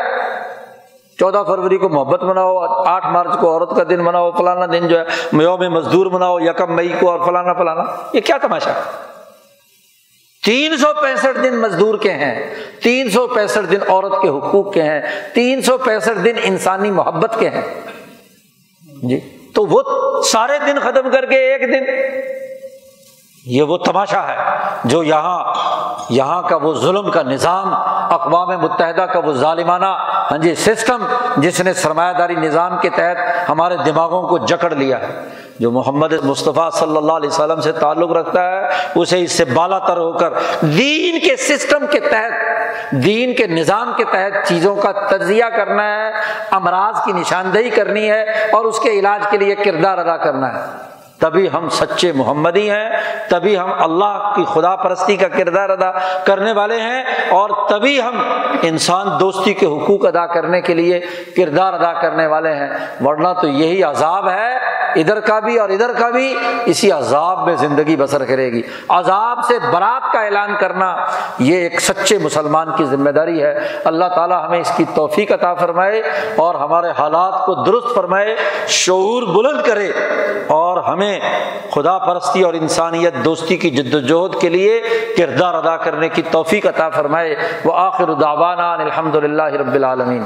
چودہ فروری کو محبت مناؤ، آٹھ مارچ کو عورت کا دن مناؤ، فلانا دن جو ہے، یوم مزدور مناؤ، یکم مئی کو اور فلانا فلانا۔ یہ کیا تماشا؟ تین سو پینسٹھ دن مزدور کے ہیں، تین سو پینسٹھ دن عورت کے حقوق کے ہیں، تین سو پینسٹھ دن انسانی محبت کے ہیں۔ جی۔ تو وہ سارے دن ختم کر کے ایک دن۔ یہ وہ تماشا ہے جو یہاں یہاں کا وہ ظلم کا نظام، اقوام متحدہ کا وہ ظالمانہ ہاں جی سسٹم جس نے سرمایہ داری نظام کے تحت ہمارے دماغوں کو جکڑ لیا ہے۔ جو محمد مصطفیٰ صلی اللہ علیہ وسلم سے تعلق رکھتا ہے، اسے اس سے بالا تر ہو کر دین کے سسٹم کے تحت، دین کے نظام کے تحت چیزوں کا تجزیہ کرنا ہے، امراض کی نشاندہی کرنی ہے اور اس کے علاج کے لیے کردار ادا کرنا ہے۔ تبھی ہم سچے محمدی ہیں، تبھی ہم اللہ کی خدا پرستی کا کردار ادا کرنے والے ہیں اور تبھی ہم انسان دوستی کے حقوق ادا کرنے کے لیے کردار ادا کرنے والے ہیں۔ ورنہ تو یہی عذاب ہے، ادھر کا بھی اور ادھر کا بھی اسی عذاب میں زندگی بسر کرے گی۔ عذاب سے برات کا اعلان کرنا، یہ ایک سچے مسلمان کی ذمہ داری ہے۔ اللہ تعالیٰ ہمیں اس کی توفیق عطا فرمائے اور ہمارے حالات کو درست فرمائے، شعور بلند کرے اور ہمیں خدا پرستی اور انسانیت، دوستی کی جد وجہد کے لیے کردار ادا کرنے کی توفیق عطا فرمائے۔ وہ آخر دعوانا الحمد للہ رب العالمین۔